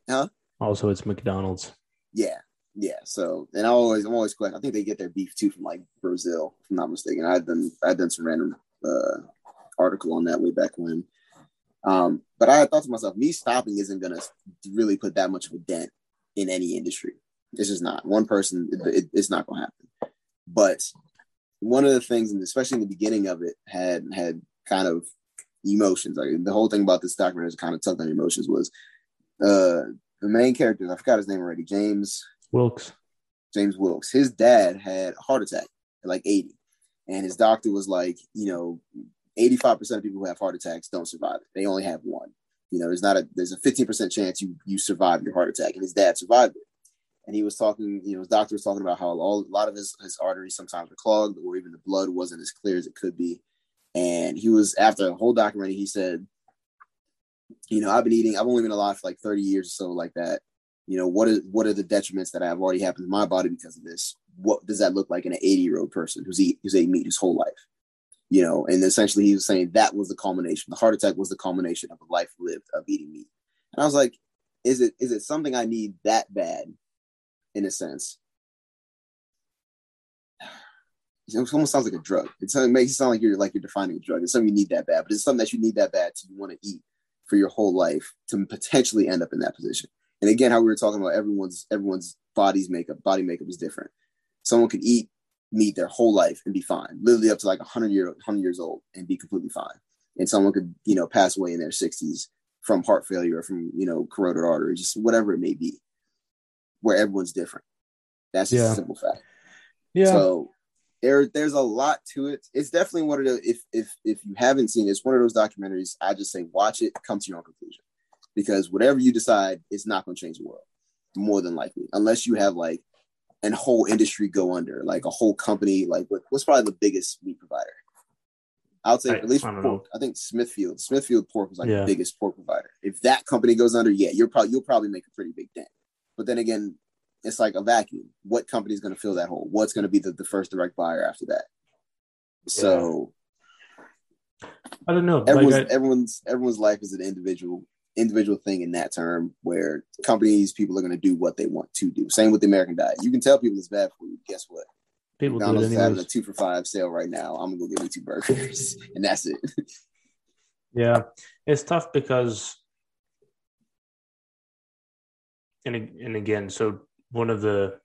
huh? Also it's mcdonald's. Yeah yeah, so and I always I'm always quick. I think they get their beef too from like Brazil, if I'm not mistaken. I had done I had done some random uh, article on that way back when. Um, but I thought to myself, me stopping isn't gonna really put that much of a dent in any industry. This is not one person. It, it, it's not gonna happen. But one of the things, and especially in the beginning of it, had had kind of emotions. Like the whole thing about this documentary is kind of tugged on emotions. Was uh, the main character? I forgot his name already. James Wilks. James Wilks. His dad had a heart attack at like 80. And his doctor was like, you know, 85% of people who have heart attacks don't survive it. They only have one. You know, there's not a there's a 15% chance you you survive your heart attack. And his dad survived it. And he was talking, you know, his doctor was talking about how all, a lot of his, his arteries sometimes were clogged or even the blood wasn't as clear as it could be. And he was after a whole documentary, he said, you know, I've been eating, I've only been alive for like 30 years or so like that you know what is what are the detriments that have already happened to my body because of this? What does that look like in an 80 year old person who's eat who's ate meat his whole life? You know and essentially he was saying that was the culmination the heart attack was the culmination of a life lived of eating meat. And i was like is it is it something i need that bad in a sense? [SIGHS] It almost sounds like a drug. It makes it sound like you're like you're defining a drug. It's something you need that bad but it's something that you need that bad to you want to eat for your whole life to potentially end up in that position and again, how we were talking about everyone's everyone's body's makeup, body makeup is different. Someone could eat meat their whole life and be fine, literally up to like 100 year 100 years old and be completely fine. And someone could, you know, pass away in their 60s from heart failure or from, you know, corroded artery, just whatever it may be, where everyone's different. That's just yeah. a simple fact. Yeah. So there, there's a lot to it. It's definitely one of the if if if you haven't seen it, it's one of those documentaries. I just say watch it, come to your own conclusion because whatever you decide is not going to change the world more than likely unless you have like an whole industry go under like a whole company like what, what's probably the biggest meat provider I would say I, at least I pork. I think Smithfield. Smithfield pork was like yeah. the biggest pork provider. If that company goes under, yeah, you're probably you'll probably make a pretty big dent. But then again, it's like a vacuum. What company is going to fill that hole? What's going to be the, the first direct buyer after that? So yeah. I don't know. Everyone's like I, everyone's everyone's life is an individual individual thing in that term where companies, people are going to do what they want to do. Same with the American diet. You can tell people it's bad for you. Guess what? People McDonald's is having a two for five sale right now. I'm gonna go get me two burgers, [LAUGHS] and that's it. yeah, it's tough because, and and again, so one of the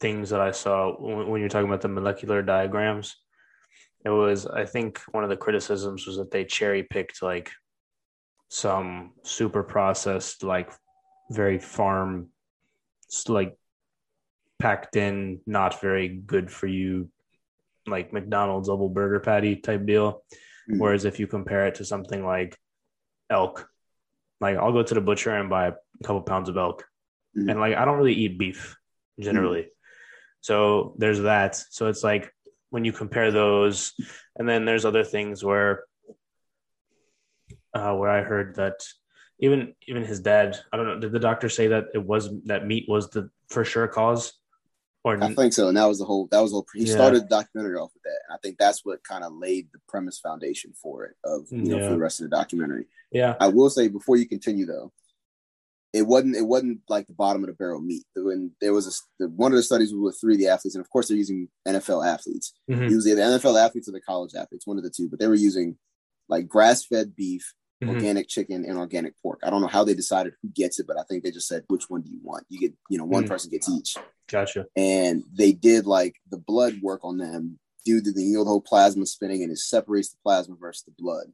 things that I saw when, when you're talking about the molecular diagrams, it was I think one of the criticisms was that they cherry picked like some super processed, like very farm, like packed in, not very good for you, like McDonald's double burger patty type deal. Mm-hmm. Whereas if you compare it to something like elk, like I'll go to the butcher and buy a couple pounds of elk. Mm-hmm. And like I don't really eat beef generally. Mm-hmm. So there's that. So it's like when you compare those, and then there's other things where uh, where I heard that even even his dad, I don't know, did the doctor say that it was that meat was the for sure cause? Or I think so. And that was the whole that was the whole he Yeah. started the documentary off with that. And I think that's what kind of laid the premise foundation for it of you know for the rest of the documentary. yeah, I will say before you continue though, it wasn't it wasn't like the bottom of the barrel meat. When there was a the, one of the studies was with three of the athletes, and of course they're using NFL athletes. Mhm. It was either NFL athletes or the college athletes, one of the two. But they were using like grass fed beef, Mhm. organic chicken, and organic pork. I don't know how they decided who gets it, but I think they just said which one do you want. You get you know one Mm. person gets each gotcha. and they did like the blood work on them due to the you know the whole plasma spinning and it separates the plasma versus the blood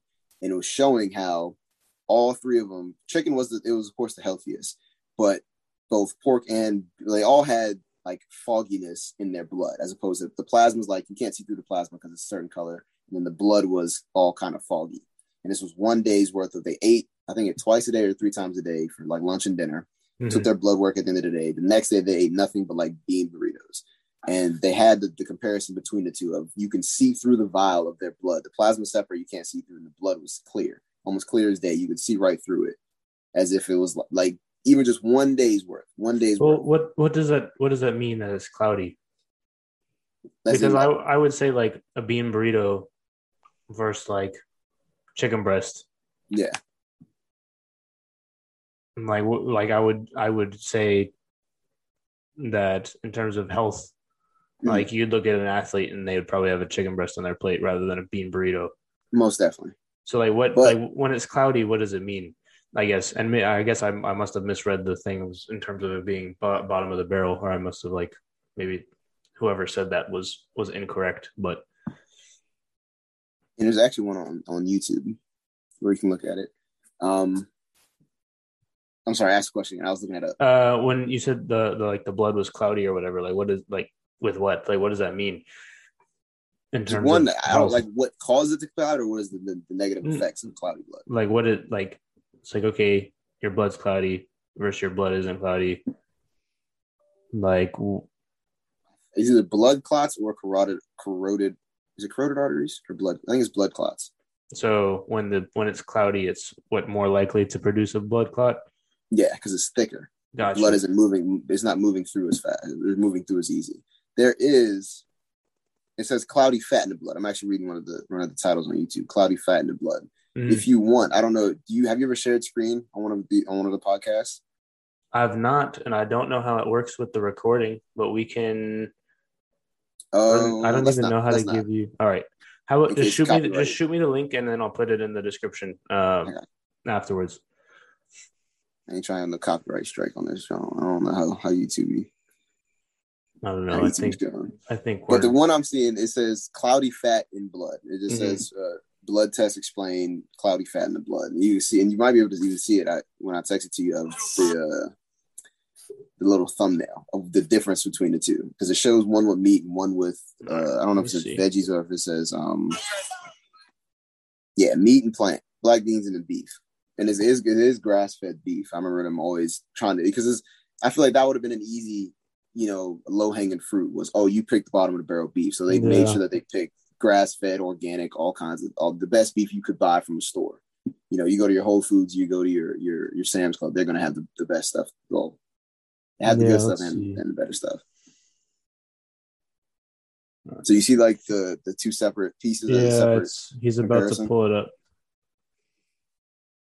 and it was showing how all three of them chicken was the, it was of course the healthiest but both pork and they all had like fogginess in their blood as opposed to the plasma's like you can't see through the plasma because it's a certain color and then the blood was all kind of foggy and this was one day's worth of they ate i think it twice a day or three times a day for like lunch and dinner took Mhm. their blood work at the end of the day. The next day they ate nothing but like bean burritos. And they had the, the comparison between the two of you can see through the vial of their blood. The plasma separate you can't see through, and the blood was clear, almost clear as day. You could see right through it, as if it was li- like even just one day's worth. One day's Well, worth. what what does that what does that mean that it's cloudy? That's because. I I would say like a bean burrito versus like chicken breast. yeah, Like like I would I would say that in terms of health, Mhm. like you'd look at an athlete and they would probably have a chicken breast on their plate rather than a bean burrito. most definitely. So like what But- like when it's cloudy, what does it mean? I guess and I guess I, I must have misread the things in terms of it being bottom of the barrel, or I must have like maybe whoever said that was was incorrect. But And there's actually one on on YouTube where you can look at it. Um, I'm sorry, I asked a question. I was looking at it. uh, when you said the, the like the blood was cloudy or whatever, like what is like with what like what does that mean? In terms one, of I don't like what caused it to cloud, or what is the, the, the negative Mm. effects of cloudy blood. like what it like it's like okay your blood's cloudy versus your blood isn't cloudy like It's either blood clots or corroded corroded. Is it corroded arteries or blood? I think it's blood clots. so when the when it's cloudy it's what more likely to produce a blood clot Yeah, because it's thicker. gotcha Blood isn't moving. It's not moving through as fast. It's moving through as easy. There is. It says cloudy fat in the blood. I'm actually reading one of the one of the titles on YouTube. Cloudy fat in the blood. Mhm. If you want, I don't know. Do you have you ever shared screen on one of the on one of the podcasts? i've not and i don't know how it works with the recording but we can Oh, I don't even not- know how to not. give you all right how about just shoot me the, just shoot me the link and then i'll put it in the description um Okay. afterwards I ain't trying the copyright strike on this. I don't, I don't know how how YouTube. i don't how know i think going. i think But the one I'm seeing, it says cloudy fat in blood. It just Mhm. says uh, blood test explain cloudy fat in the blood. And you see, and you might be able to even see it I, when I text it to you of the uh, the little thumbnail of the difference between the two because it shows one with meat and one with uh, I don't know if it says see. veggies or if it says um yeah meat and plant black beans and then beef. And it is it is grass fed beef. I remember them always trying to because it's, I feel like that would have been an easy you know, low hanging fruit was, oh, you picked the bottom of the barrel beef. So they made sure that they picked grass fed, organic, all kinds of all the best beef you could buy from a store. You know, you go to your Whole Foods, you go to your your your Sam's Club, they're gonna have the, the best stuff. Well, have the Yeah, good stuff and, and the better stuff. So you see like the the two separate pieces yeah separate he's about to pull it up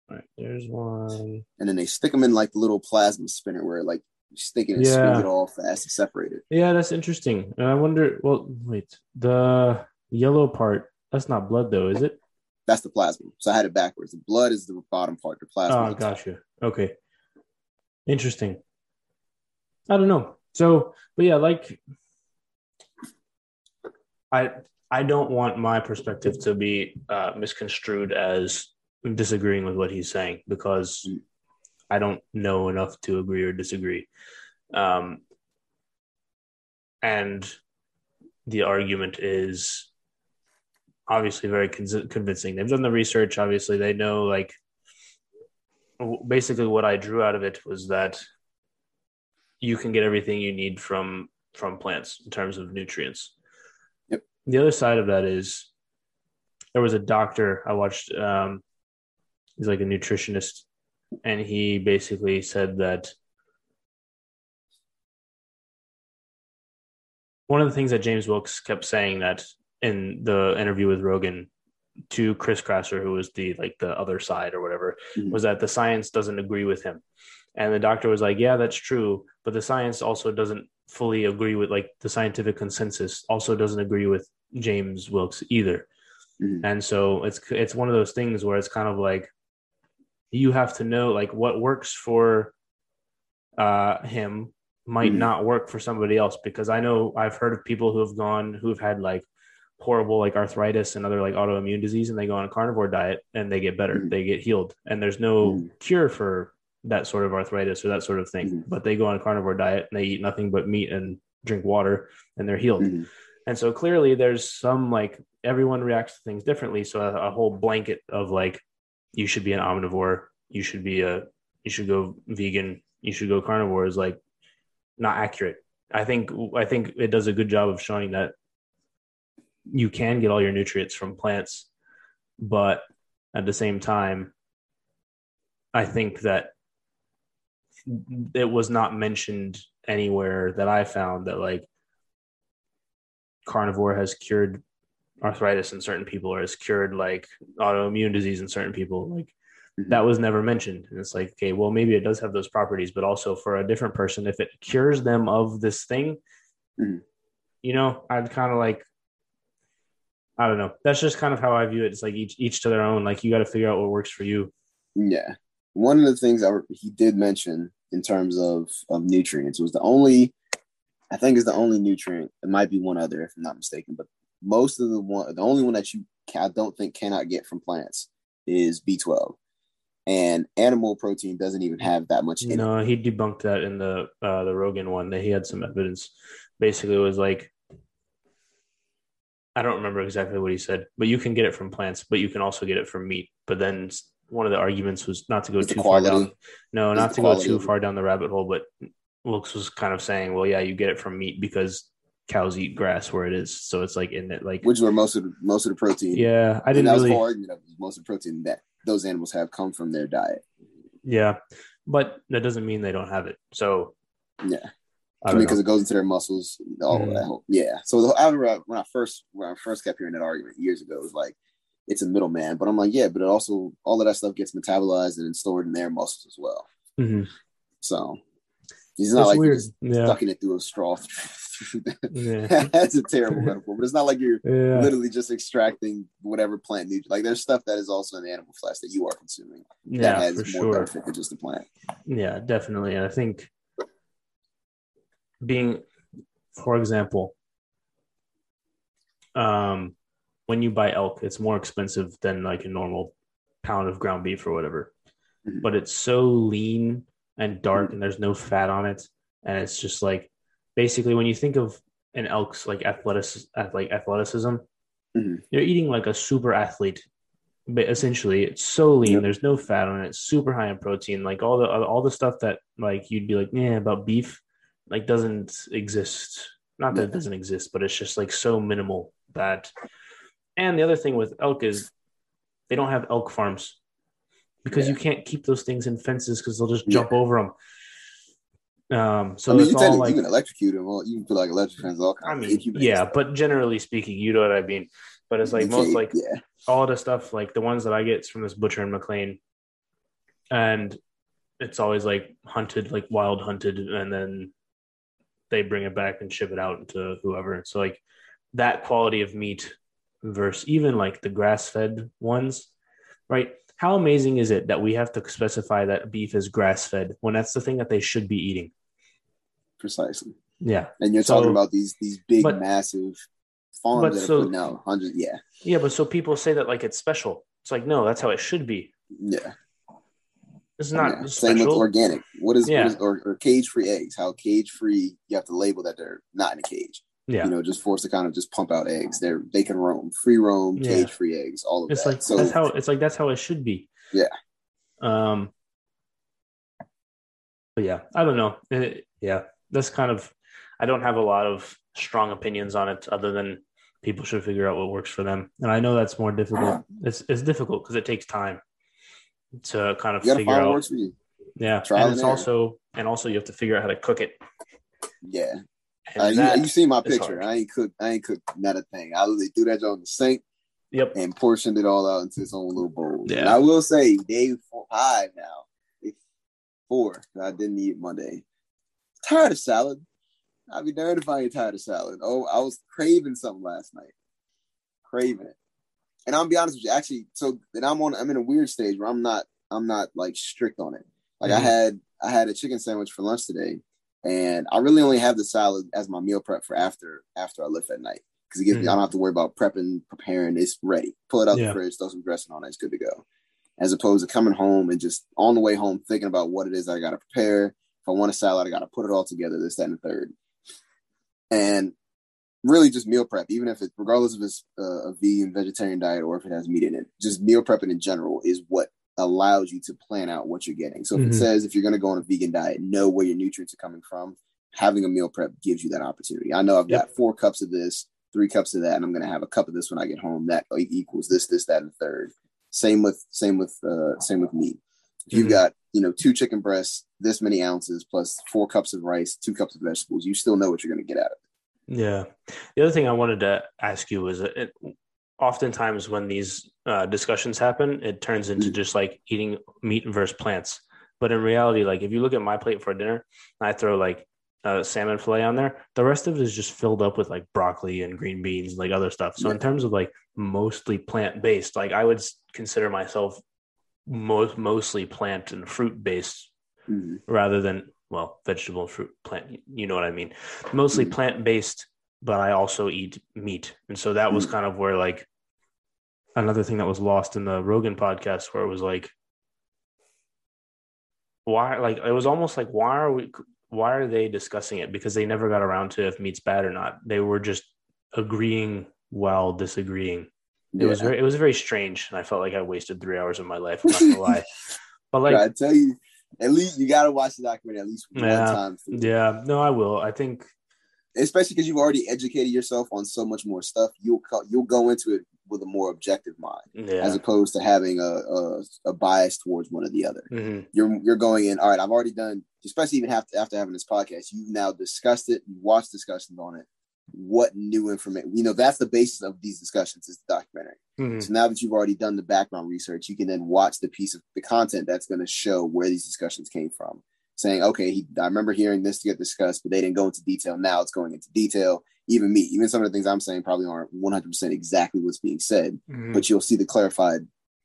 all right there's one and then they stick them in like the little plasma spinner where like you stick it and Yeah. spin it all fast and separate it. Yeah, that's interesting. And I wonder. Well, wait, the yellow part. That's not blood, though, is it? That's the plasma. So I had it backwards. The blood is the bottom part, the plasma. Oh, gotcha. Okay, interesting. I don't know. So, but yeah, like, I I don't want my perspective to be uh, misconstrued as disagreeing with what he's saying because. I don't know enough to agree or disagree. Um, and the argument is obviously very con- convincing. They've done the research. Obviously, they know like basically what I drew out of it was that you can get everything you need from from plants in terms of nutrients. Yep. The other side of that is there was a doctor I watched. Um, he's like a nutritionist, and he basically said that one of the things that James Wilks kept saying that in the interview with Rogan to Chris Kresser, who was the like the other side or whatever, Mhm. was that the science doesn't agree with him. And the doctor was like, Yeah, that's true. But the science also doesn't fully agree with like the scientific consensus also doesn't agree with James Wilks either. Mhm. And so it's it's one of those things where it's kind of like you have to know like what works for uh him might Mhm. not work for somebody else because I know I've heard of people who have gone who've had like horrible like arthritis and other like autoimmune disease and they go on a carnivore diet and they get better Mhm. they get healed and there's no Mhm. cure for that sort of arthritis or that sort of thing Mhm. but they go on a carnivore diet and they eat nothing but meat and drink water and they're healed Mhm. and so clearly there's some like everyone reacts to things differently so a, a whole blanket of like you should be an omnivore you should be a you should go vegan you should go carnivore is like not accurate i think i think it does a good job of showing that you can get all your nutrients from plants but at the same time i think that it was not mentioned anywhere that i found that like carnivore has cured arthritis in certain people or has cured like autoimmune disease in certain people like Mhm. that was never mentioned and it's like okay well maybe it does have those properties but also for a different person if it cures them of this thing Mhm. you know i'd kind of like i don't know that's just kind of how i view it it's like each each to their own like you got to figure out what works for you Yeah. One of the things I, he did mention in terms of, of nutrients was the only, I think is the only nutrient. It might be one other if I'm not mistaken, but most of the one, the only one that you I don't think cannot get from plants is B12. And animal protein doesn't even have that much in it. no he debunked that in the uh the rogan one that he had some evidence basically was like i don't remember exactly what he said but you can get it from plants but you can also get it from meat but then one of the arguments was not to go too far down no Is not to go too far down the rabbit hole but Wilks was kind of saying well yeah you get it from meat because cows eat grass where it is so it's like in it like Which is where most of the, most of the protein. yeah i didn't that was really the argument of most of the protein that those animals have come from their diet. yeah but that doesn't mean they don't have it so Yeah. I mean, because it goes into their muscles. all of that. Whole, yeah. So the, I remember when I first when I first kept hearing that argument years ago, it was like it's a middleman. But I'm like, yeah, but it also all of that stuff gets metabolized and stored in their muscles as well. Mhm. So it's not It's like you're weird just yeah sucking it through a straw. [LAUGHS] yeah That's a terrible metaphor, but it's not like you're yeah literally just extracting whatever plant nutrient. Like there's stuff that is also in the animal flesh that you are consuming that yeah has for more sure benefit than just the plant. Yeah, definitely. And I think being, for example, um, when you buy elk, it's more expensive than like a normal pound of ground beef or whatever. Mhm. But it's so lean and dark, and there's no fat on it, and it's just like basically when you think of an elk's like athletic, like athleticism, Mhm. you're eating like a super athlete. But essentially, it's so lean. Yep. There's no fat on it. Super high in protein. Like all the all the stuff that like you'd be like, yeah, about beef, like doesn't exist. Not that it doesn't exist, but it's just like so minimal that. And the other thing with elk is they don't have elk farms because Yeah. you can't keep those things in fences because they'll just Yeah. jump over them. Um, so I mean, you, all like you can electrocute them. Well, you can put like electric fans, all I kinds of mean, inhumane yeah, stuff. but generally speaking, you know what I mean. But it's like You most like yeah, all the stuff like the ones that I get is from this butcher in McLean, and it's always like hunted, like wild hunted, and then they bring it back and ship it out to whoever. So like that quality of meat versus even like the grass fed ones, right? How amazing is it that we have to specify that beef is grass fed when that's the thing that they should be eating? precisely. Yeah. And you're So- talking about these these big, but- massive farms but that so- are putting out hundreds. Yeah, Yeah, but so people say that like it's special. It's like, no, that's how it should be. yeah. It's not yeah. Same with organic. What is, Yeah. what is or, or cage free eggs? How cage free? You have to label that they're not in a cage. Yeah. You know, just forced to kind of just pump out eggs. They're they can roam, free roam, Yeah. cage free eggs, all of it's that. like so that's how it's like that's how it should be. Yeah. Um but yeah, I don't know. It- yeah, that's kind of I don't have a lot of strong opinions on it other than people should figure out what works for them. And I know that's more difficult. [CLEARS THROAT] It's it's difficult because it takes time to kind of figure out. works for you. Yeah. trial and it's and error. also and also you have to figure out how to cook it. Yeah, Uh, you, you see my picture. I ain't cook. I ain't cooked not a thing. I literally threw that on the sink. Yep. And portioned it all out into its own little bowl. Yeah. And I will say, day four, five now. Day four. I didn't eat Monday. Tired of salad. I'd be darned if I ain't tired of salad. Oh, I was craving something last night. Craving it. And I'll be honest with you, actually, so then I'm on I'm in a weird stage where I'm not I'm not like strict on it. Like Mm-hmm. I had I had a chicken sandwich for lunch today, and I really only have the salad as my meal prep for after after I lift at night because it gives me I don't have to worry about prepping, preparing. It's ready. Pull it out Mm-hmm. Yeah. the fridge, throw some dressing on it. It's good to go. As opposed to coming home and just on the way home thinking about what it is I got to prepare. If I want a salad, I got to put it all together. This, that, and the third. And really just meal prep, even if it, regardless if it's a vegan, vegetarian diet or if it has meat in it, just meal prepping in general is what allows you to plan out what you're getting. So if Mhm. it says if you're going to go on a vegan diet, know where your nutrients are coming from. Having a meal prep gives you that opportunity. I know I've got four cups of this, three cups of that, and I'm going to have a cup of this when I get home. That equals this, this, that, and third. Same with same with uh, same with meat. If you've Mhm. got you know two chicken breasts, this many ounces plus four cups of rice, two cups of vegetables, you still know what you're going to get out of it. Yeah. The other thing I wanted to ask you was it, oftentimes when these uh, discussions happen, it turns into Mm. just like eating meat versus plants. But in reality, like if you look at my plate for dinner, I throw like a salmon fillet on there. The rest of it is just filled up with like broccoli and green beans, and like other stuff. So in terms of like mostly plant based, like I would consider myself most mostly plant and fruit based Mhm. rather than well vegetable and fruit plant you know what i mean mostly Mhm. plant based but i also eat meat. And so that was Mhm. kind of where like another thing that was lost in the rogan podcast where it was like why like it was almost like why are we why are they discussing it? Because they never got around to if meat's bad or not. They were just agreeing while disagreeing. It was very it was very strange and i felt like i wasted three hours of my life i'm not gonna lie. [LAUGHS] But like I tell you, at least you got to watch the documentary at least one Yeah. time. yeah. No i will. I think especially because you've already educated yourself on so much more stuff. You'll co- you'll go into it with a more objective mind, yeah as opposed to having a, a a bias towards one or the other. Mhm. You're you're going in. All right, I've already done. Especially even after after having this podcast, you've now discussed it. You watched discussions on it. What new information? You know, that's the basis of these discussions is the documentary. Mhm. So now that you've already done the background research, you can then watch the piece of the content that's going to show where these discussions came from. Saying, okay, he, I remember hearing this to get discussed, but they didn't go into detail. Now it's going into detail. Even me, even some of the things I'm saying probably aren't 100% exactly what's being said, Mhm. but you'll see the clarified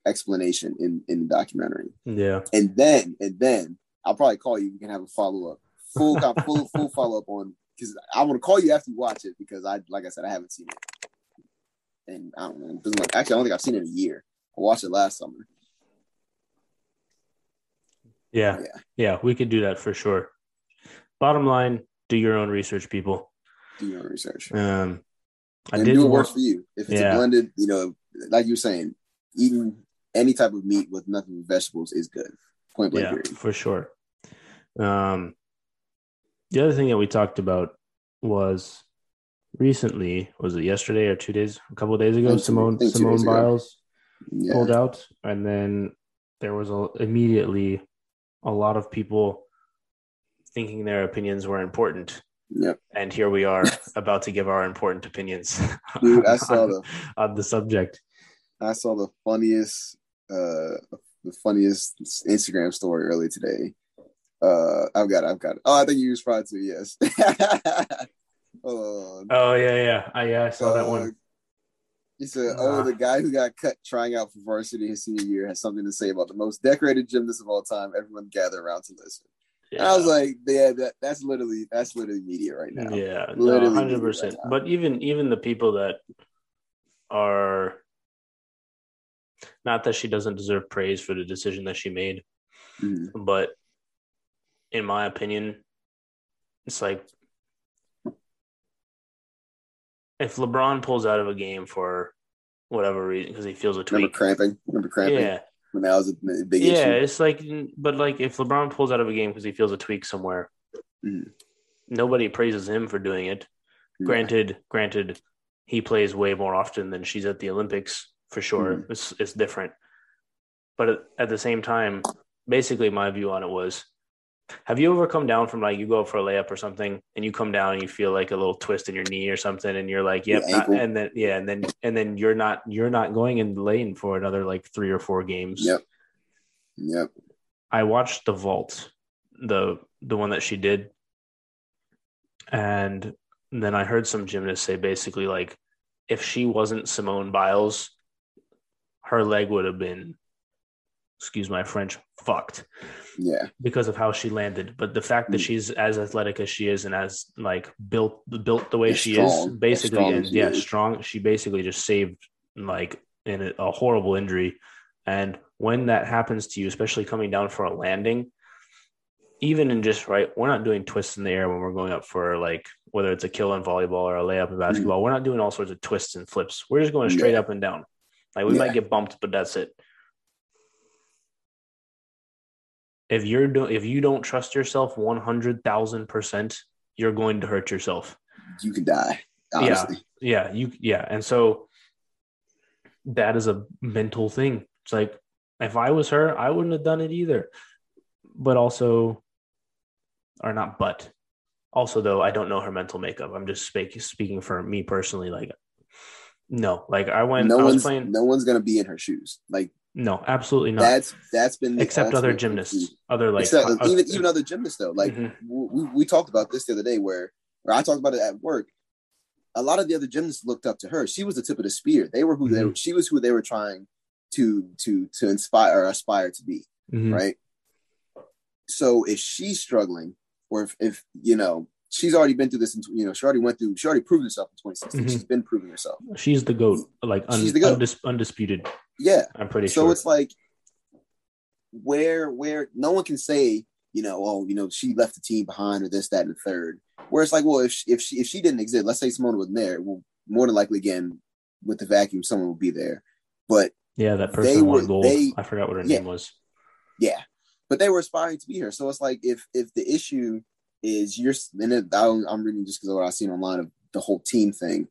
explanation in in the documentary. yeah And then, and then I'll probably call you. We can have a follow up, full full [LAUGHS] full follow up on because I want to call you after you watch it because I, like I said, I haven't seen it, and I don't know. Like, actually, I don't think I've seen it in a year. I watched it last summer. Yeah Yeah. yeah we could do that for sure bottom line do your own research people Do your own research um i and did do what works for you. If it's Yeah. a blended, you know, like you were saying, eating any type of meat with nothing but vegetables is good. Point blank. yeah period. for sure um the other thing that we talked about was recently was it yesterday or two days a couple of days ago I think two- simone I think two simone biles Yeah. pulled out and then there was a, immediately a lot of people thinking their opinions were important Yep. and here we are [LAUGHS] about to give our important opinions [LAUGHS] Dude, I saw on, the on the subject I saw the funniest uh the funniest Instagram story earlier today. Uh I've got it, I've got it. Oh, I think you responded to yes. [LAUGHS] On. oh yeah yeah i yeah i saw that Uh, one He said, "Oh, the guy who got cut trying out for varsity his senior year has something to say about the most decorated gymnast of all time. Everyone gather around to listen." And I was like, "Yeah, that, that's literally that's literally media right now." yeah Literally hundred media percent. right. But even even the people that are not that she doesn't deserve praise for the decision that she made, Mhm. but in my opinion, it's like if LeBron pulls out of a game for whatever reason because he feels a tweak, Remember cramping? Remember cramping yeah, when that was a big yeah, issue? it's like, but like if LeBron pulls out of a game because he feels a tweak somewhere, Mhm. nobody praises him for doing it. Yeah. Granted, granted, he plays way more often than she's at the Olympics for sure. Mhm. It's it's different, but at the same time, basically, my view on it was Have you ever come down from like you go for a layup or something and you come down and you feel like a little twist in your knee or something and you're like, yep, not, and then yeah, and then and then you're not you're not going in the lane for another like three or four games. Yep. Yep. I watched the vault, the the one that she did, and then I heard some gymnasts say basically like if she wasn't Simone Biles, her leg would have been, excuse my French, fucked. Yeah. Because of how she landed. But the fact that mm. she's as athletic as she is and as like built built the way she strong. is, basically and yeah, is. strong, she basically just saved like in a, a horrible injury. And when that happens to you, especially coming down for a landing, even in just right, we're not doing twists in the air when we're going up for like whether it's a kill in volleyball or a layup in basketball. Mm-hmm. We're not doing all sorts of twists and flips. We're just going straight yeah. up and down. Like we yeah. might get bumped, but that's it. If you're do- if you don't trust yourself one hundred thousand percent, you're going to hurt yourself. You can die. Honestly. Yeah, yeah, you yeah, and so that is a mental thing. It's like if I was her, I wouldn't have done it either. But also, or not but also though i don't know her mental makeup i'm just speak, speaking for me personally like no like i went no I one's playing, no one's gonna be in her shoes like no absolutely not that's that's been except other gymnasts other like except, uh, even even other gymnasts though like mm-hmm. we, we talked about this the other day where or i talked about it at work a lot of the other gymnasts looked up to her she was the tip of the spear they were who mm-hmm. they were she was who they were trying to to to inspire or aspire to be mm-hmm. right so if she's struggling, or if, if you know she's already been through this, and you know she already went through, she already proved herself in 2016. Mm-hmm. She's been proving herself. She's the goat, like un- she's the goat. Undis- undisputed. Yeah, I'm pretty so sure. So it's like where where no one can say you know oh you know she left the team behind or this that and the third. Where it's like well if she, if she if she didn't exist, let's say Simone wasn't there, well more than likely again with the vacuum someone would be there. But yeah, that person won gold. They, I forgot what her yeah, name was. Yeah, but they were aspiring to be here. So it's like if if the issue is you're and it, I'm reading just because of what I've seen online of the whole team thing,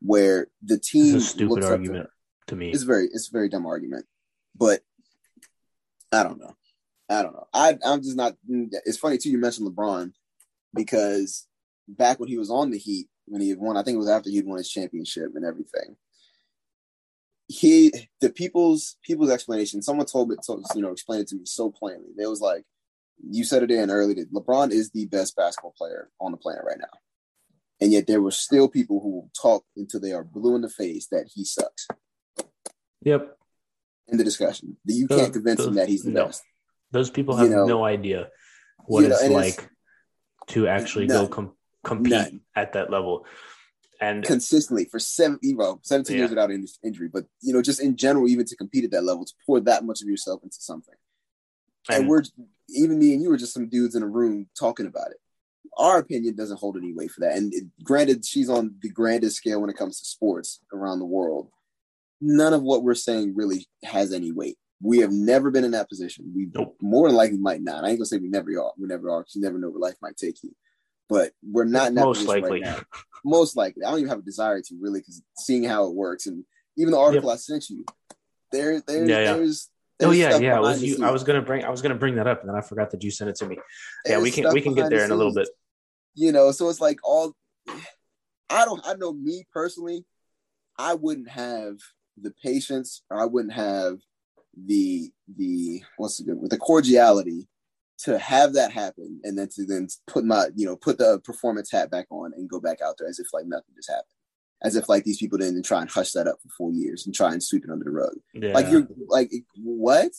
where the team stupid argument to, to, me. It's very it's a very dumb argument, but I don't know. I don't know. I I'm just not. It's funny too. You mentioned LeBron because back when he was on the Heat, when he had won, I think it was after he'd won his championship and everything he the people's people's explanation someone told me so, you know explained it to me so plainly it was like you said it in earlier lebron is the best basketball player on the planet right now and yet there were still people who talk until they are blue in the face that he sucks yep in the discussion you can't convince those, him that he's the no. best those people have you know, no idea what it's know, like it's, to actually none, go com- compete none. at that level and consistently for seven, well, 17 yeah. years without any injury, but you know, just in general, even to compete at that level, to pour that much of yourself into something. And, and we're even me and you were just some dudes in a room talking about it. Our opinion doesn't hold any weight for that. And it, granted, she's on the grandest scale when it comes to sports around the world. None of what we're saying really has any weight. We have never been in that position. We nope. more than likely might not. I ain't gonna say we never are. We never are. You never know where life might take you but we're not in that most likely. Right most likely, I don't even have a desire to really because seeing how it works and even the article yep. I sent you, there, there, yeah, yeah. there's. oh yeah, yeah. Was you, I was gonna bring I was gonna bring that up, and then I forgot that you sent it to me. Yeah, we can we can get there in a little bit. You know, so it's like all. I don't. I know me personally. I wouldn't have the patience, or I wouldn't have the the what's the good with the cordiality to have that happen and then to then put my you know put the performance hat back on and go back out there as if like nothing just happened as if like these people didn't try and hush that up for four years and try and sweep it under the rug yeah. like you're like what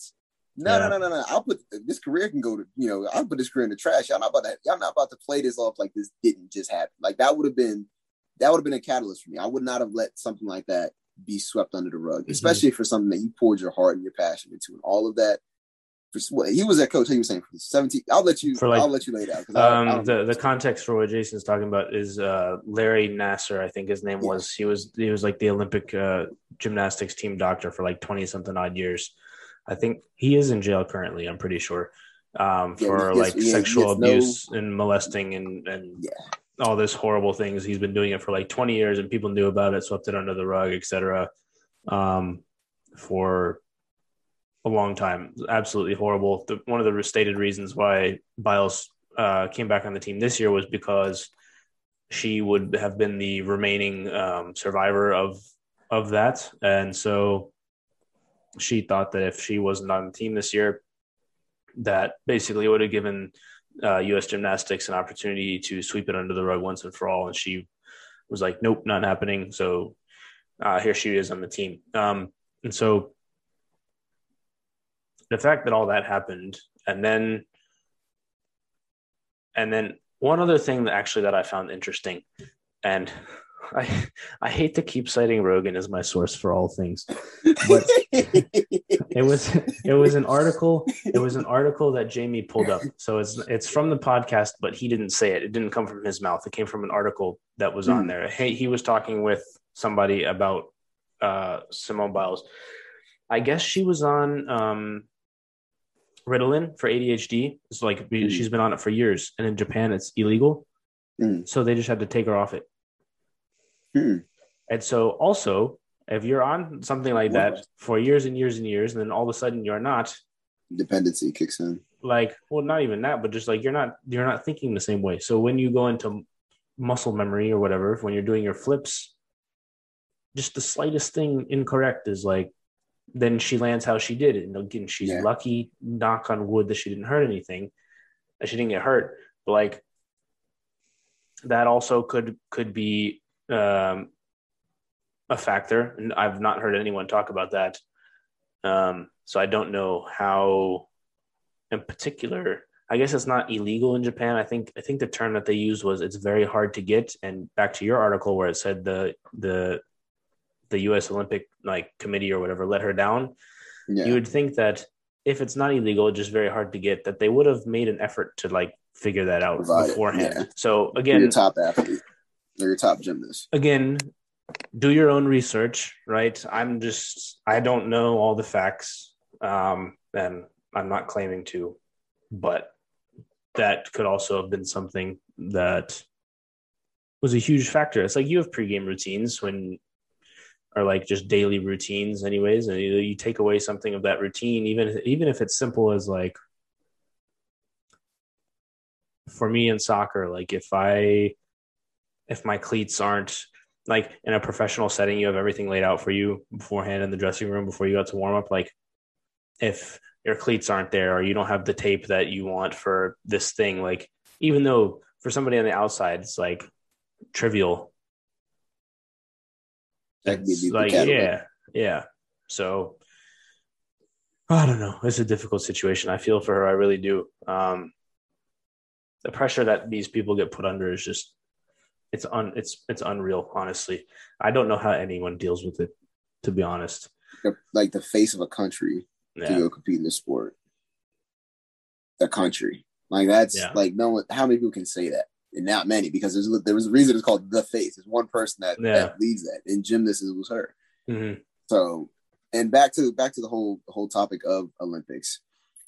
no, yeah. no, no, no, no. I'll put this career can go to you know. I'll put this career in the trash. Y'all not about to. Y'all not about to play this off like this didn't just happen. Like that would have been, that would have been a catalyst for me. I would not have let something like that be swept under the rug, mm-hmm. especially for something that you poured your heart and your passion into, and all of that for he was that coach. He was saying for 17. I'll let you. Like, I'll let you lay it out. Um, I, I the the context for what Jason's talking about is uh, Larry Nassar. I think his name yeah. was. He was he was like the Olympic uh, gymnastics team doctor for like 20 something odd years. I think he is in jail currently. I'm pretty sure um, for gets, like sexual abuse no, and molesting and and yeah. All this horrible things. He's been doing it for like 20 years, and people knew about it, swept it under the rug, etc. Um, for a long time. Absolutely horrible. The, one of the stated reasons why Biles uh, came back on the team this year was because she would have been the remaining um, survivor of of that, and so she thought that if she wasn't on the team this year, that basically would have given uh, U.S. Gymnastics an opportunity to sweep it under the rug once and for all. And she was like, "Nope, not happening." So uh, here she is on the team. Um, and so the fact that all that happened, and then and then one other thing that actually that I found interesting, and I [LAUGHS] I hate to keep citing Rogan as my source for all things, but [LAUGHS] it was it was an article it was an article that Jamie pulled up. So it's it's from the podcast, but he didn't say it. It didn't come from his mouth. It came from an article that was on hmm. there. He he was talking with somebody about uh, Simone Biles. I guess she was on um, Ritalin for ADHD. It's like mm. she's been on it for years, and in Japan it's illegal, mm. so they just had to take her off it. Mm. And so, also, if you're on something like that for years and years and years, and then all of a sudden you're not, dependency kicks in. Like, well, not even that, but just like you're not you're not thinking the same way. So when you go into muscle memory or whatever, when you're doing your flips, just the slightest thing incorrect is like then she lands how she did. It. And again, she's yeah. lucky, knock on wood, that she didn't hurt anything, that she didn't get hurt. But like that also could could be um, a factor, and I've not heard anyone talk about that. Um, so I don't know how, in particular, I guess it's not illegal in Japan. I think I think the term that they used was it's very hard to get. And back to your article where it said the the the U.S. Olympic like committee or whatever let her down, yeah. you would think that if it's not illegal, just very hard to get, that they would have made an effort to like figure that out Provide beforehand. Yeah. So again, top athlete or your top gymnast. Again, do your own research, right? I'm just I don't know all the facts, um, and I'm not claiming to, but that could also have been something that was a huge factor. It's like you have pregame routines when or like just daily routines anyways and you, you take away something of that routine even even if it's simple as like for me in soccer like if i if my cleats aren't like in a professional setting you have everything laid out for you beforehand in the dressing room before you got to warm up like if your cleats aren't there or you don't have the tape that you want for this thing like even though for somebody on the outside it's like trivial like yeah, yeah. So I don't know. It's a difficult situation. I feel for her. I really do. Um, the pressure that these people get put under is just it's un it's it's unreal. Honestly, I don't know how anyone deals with it. To be honest, like the face of a country yeah. to go compete in the sport. The country, like that's yeah. like no one. How many people can say that? and not many because there's there was a reason it's called the face. There's one person that, yeah. that leads that, and gymnast was her. Mm-hmm. So, and back to back to the whole whole topic of Olympics,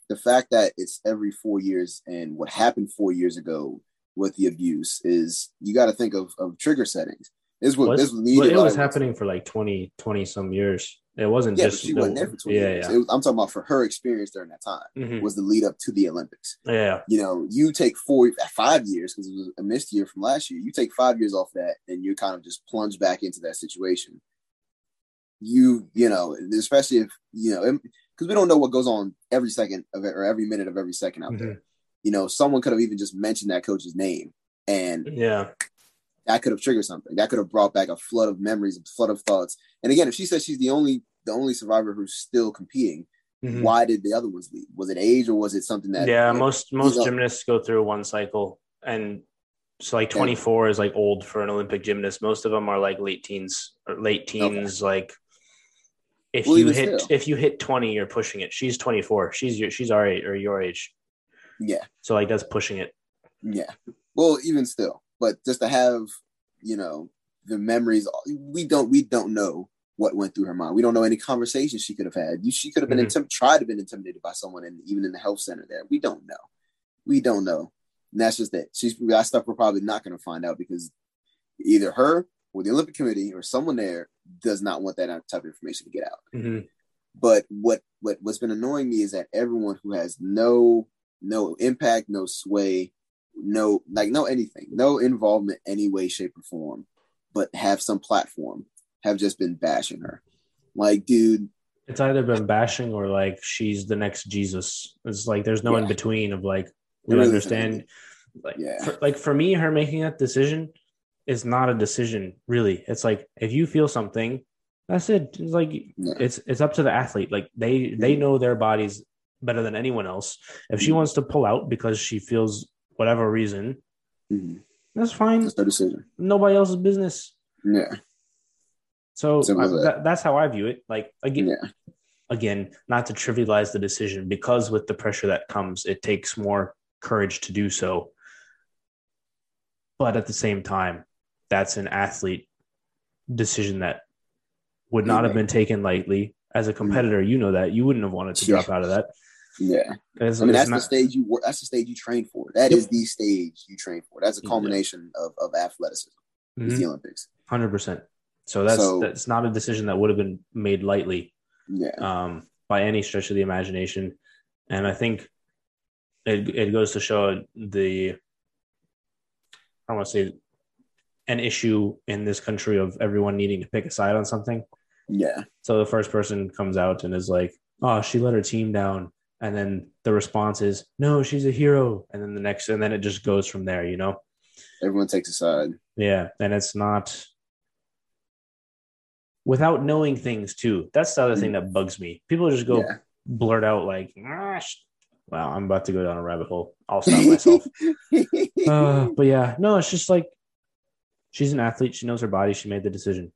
the fact that it's every four years and what happened four years ago with the abuse is you got to think of, of trigger settings. This was, this was it was happening for like 20, 20 some years. It wasn't yeah, just she wasn't there for 20 yeah, years. Yeah. Was, I'm talking about for her experience during that time mm-hmm. was the lead up to the Olympics. Yeah. You know, you take four five years because it was a missed year from last year. You take five years off that and you kind of just plunge back into that situation. You, you know, especially if, you know, because we don't know what goes on every second of it or every minute of every second out mm-hmm. there. You know, someone could have even just mentioned that coach's name and yeah that could have triggered something. That could have brought back a flood of memories, a flood of thoughts. And again, if she says she's the only the only survivor who's still competing, mm-hmm. why did the other ones leave? Was it age or was it something that? Yeah, most most gymnasts go through one cycle, and so like 24 is like old for an Olympic gymnast. Most of them are like late teens or late teens, okay. like. If well, you hit still. if you hit 20, you're pushing it. She's 24. She's your she's our age or your age. Yeah. So like that's pushing it. Yeah. Well, even still, but just to have you know the memories we don't we don't know what went through her mind we don't know any conversations she could have had she could have been mm-hmm. intim- tried to been intimidated by someone and even in the health center there we don't know we don't know and that's just it she's that stuff we're probably not going to find out because either her or the olympic committee or someone there does not want that type of information to get out mm-hmm. But what what what's been annoying me is that everyone who has no no impact, no sway, no like no anything, no involvement any way, shape, or form, but have some platform, have just been bashing her. Like, dude, it's either been bashing or like she's the next Jesus. It's like there's no Yeah. in between of like we really understand. Like, Yeah. for, like for me, her making that decision is not a decision. Really, it's like if you feel something, that's it. It's like Yeah. it's it's up to the athlete. Like they they know their bodies better than anyone else. If she Mhm. wants to pull out because she feels whatever reason, Mhm. that's fine. That's decision. Nobody else's business. Yeah, So I, that. that, that's how I view it. Like again, yeah, again, not to trivialize the decision because with the pressure that comes, it takes more courage to do so. But at the same time, that's an athlete decision that would not have been taken lightly. As a competitor, you know that you wouldn't have wanted to drop out of that. Yeah. It's- I mean, that's the stage you work. That's the stage you train for. That Yep. is the stage you train for. That's a Yeah. culmination of, of athleticism. It's Mhm. the Olympics. Hundred percent. So that's So- that's not a decision that would have been made lightly Yeah, um, by any stretch of the imagination, and I think it it goes to show the I want to say an issue in this country of everyone needing to pick a side on something. yeah, So the first person comes out and is like, "Oh, she let her team down," and then the response is, "No, she's a hero," and then the next, and then it just goes from there. You know? everyone takes a side. Yeah, and it's not without knowing things too. That's the other thing that bugs me. People just go Yeah. blurt out like, "Ah, "Wow, I'm about to go down a rabbit hole." I'll stop myself. [LAUGHS] uh, but yeah, no, it's just like she's an athlete. She knows her body. She made the decision.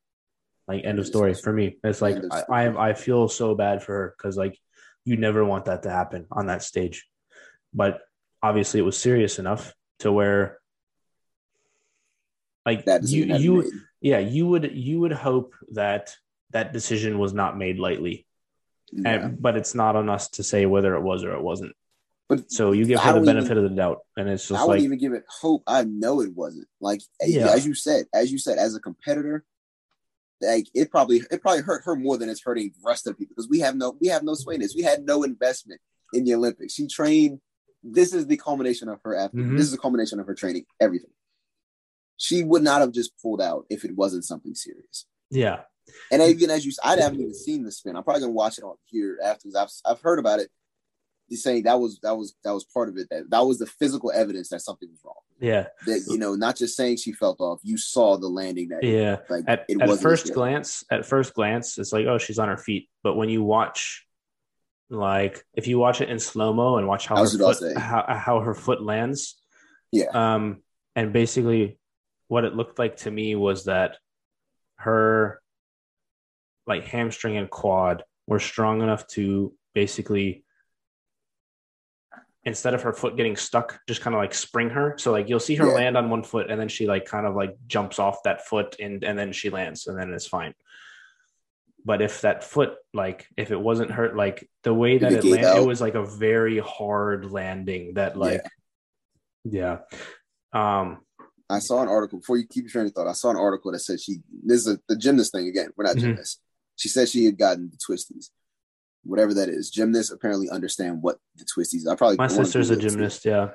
Like end of story for me. It's like I. I I feel so bad for her because like you never want that to happen on that stage, but obviously it was serious enough to where like that you you made. yeah you would you would hope that that decision was not made lightly Yeah. and, but it's not on us to say whether it was or it wasn't But so you give her the benefit of the doubt and it's just I like even give it hope. I know it wasn't. Like Yeah. as you said, as you said, as a competitor, like it probably it probably hurt her more than it's hurting the rest of the people because we have no we have no sway in this. We had no investment in the Olympics. She trained. This is the culmination of her athlete. Mhm. This is the culmination of her training. Everything. She would not have just pulled out if it wasn't something serious. yeah And even as you, I haven't even seen the spin. I'm probably gonna watch it on here afterwards. I've I've heard about it. He's saying that was that was that was part of it. That that was the physical evidence that something was wrong. yeah That you know, not just saying she felt off. You saw the landing that yeah like at, at first glance at first glance it's like oh she's on her feet but when you watch like if you watch it in slow-mo and watch how her was about to foot how, how her foot lands Yeah. um and basically what it looked like to me was that her like hamstring and quad were strong enough to basically instead of her foot getting stuck just kind of like spring her so like you'll see her Yeah. land on one foot and then she like kind of like jumps off that foot and and then she lands and then it's fine but if that foot like if it wasn't hurt like the way that it landed it was like a very hard landing that like yeah, um I saw an article before you keep your train of thought. I saw an article that said she this is a, the gymnast thing again. We're not Mhm. gymnasts. She said she had gotten the twisties, whatever that is. Gymnasts apparently understand what the twisties. I probably my sister's a Google it, too. gymnast yeah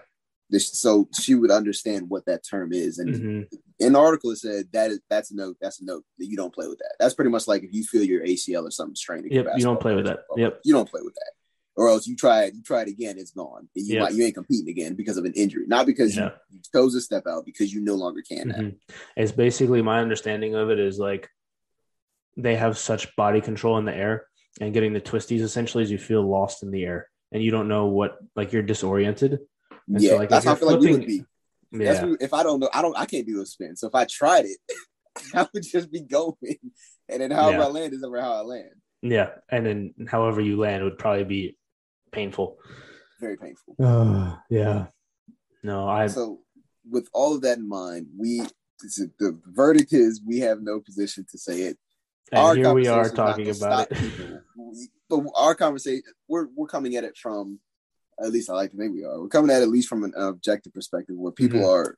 This- So she would understand what that term is, and Mhm. in the article it said that is that's a note. That's a note that you don't play with that. That's pretty much like if you feel your ACL or something straining. Yep, you don't play with that. Yep. you don't play with that. Or else you try it, you try it again, it's gone. And you Yep. might you ain't competing again because of an injury, not because Yeah. you, you chose to step out because you no longer can. Mhm. It's basically my understanding of it is like they have such body control in the air and getting the twisties essentially is you feel lost in the air and you don't know what like you're disoriented. And so, Yeah, like, that's how I you're feel like we would be. Yeah. what- if I don't know, I don't, I can't do a spin. So if I tried it, [LAUGHS] I would just be going, and then however Yeah. I land is ever how I land. Yeah. And then however you land would probably be painful. Very painful. Oh, [SIGHS] yeah. No, I So with all of that in mind, we the verdict is we have no position to say it. And here we are talking about it. people. But our conversation, we're we're coming at it from, at least I like to think we are. We're coming at it at least from an objective perspective, where people Mhm. are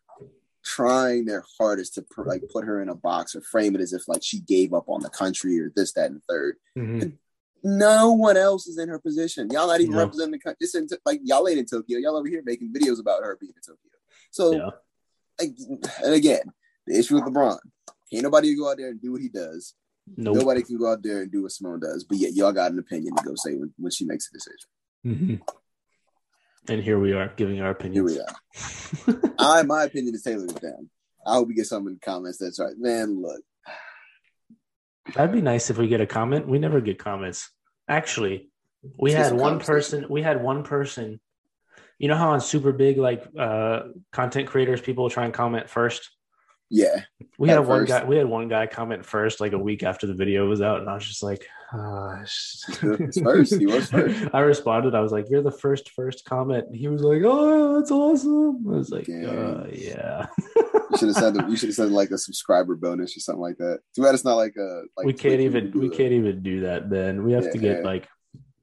trying their hardest to pr- like put her in a box or frame it as if like she gave up on the country or this, that, and the third. Mhm. No one else is in her position. Y'all not even No. representing the country. Like y'all ain't in Tokyo. Y'all over here making videos about her being in Tokyo. So, Yeah. like, and again, the issue with LeBron, can't nobody go out there and do what he does. Nope. Nobody can go out there and do what Simone does. But yet, y'all got an opinion to go say when, when she makes a decision. Mhm. And here we are giving our opinion. Here we are. [LAUGHS] I, my opinion is Taylor is down. I hope we get some in the comments that's right. Man, look, That'd be nice if we get a comment. We never get comments. Actually, we had one person. We had one person. You know how on super big like uh content creators, people try and comment first. Yeah, We had one first. guy. We had one guy comment first, like a week after the video was out, and I was just like, [LAUGHS] uh, first. He was first. [LAUGHS] I responded. I was like, "You're the first first comment." And he was like, "Oh, that's awesome." I was like, uh, "Yeah." you should have said you should have said like a subscriber bonus or something like that. Too bad it's not like a like we can't even we can't even do that. Then we have to get Yeah. like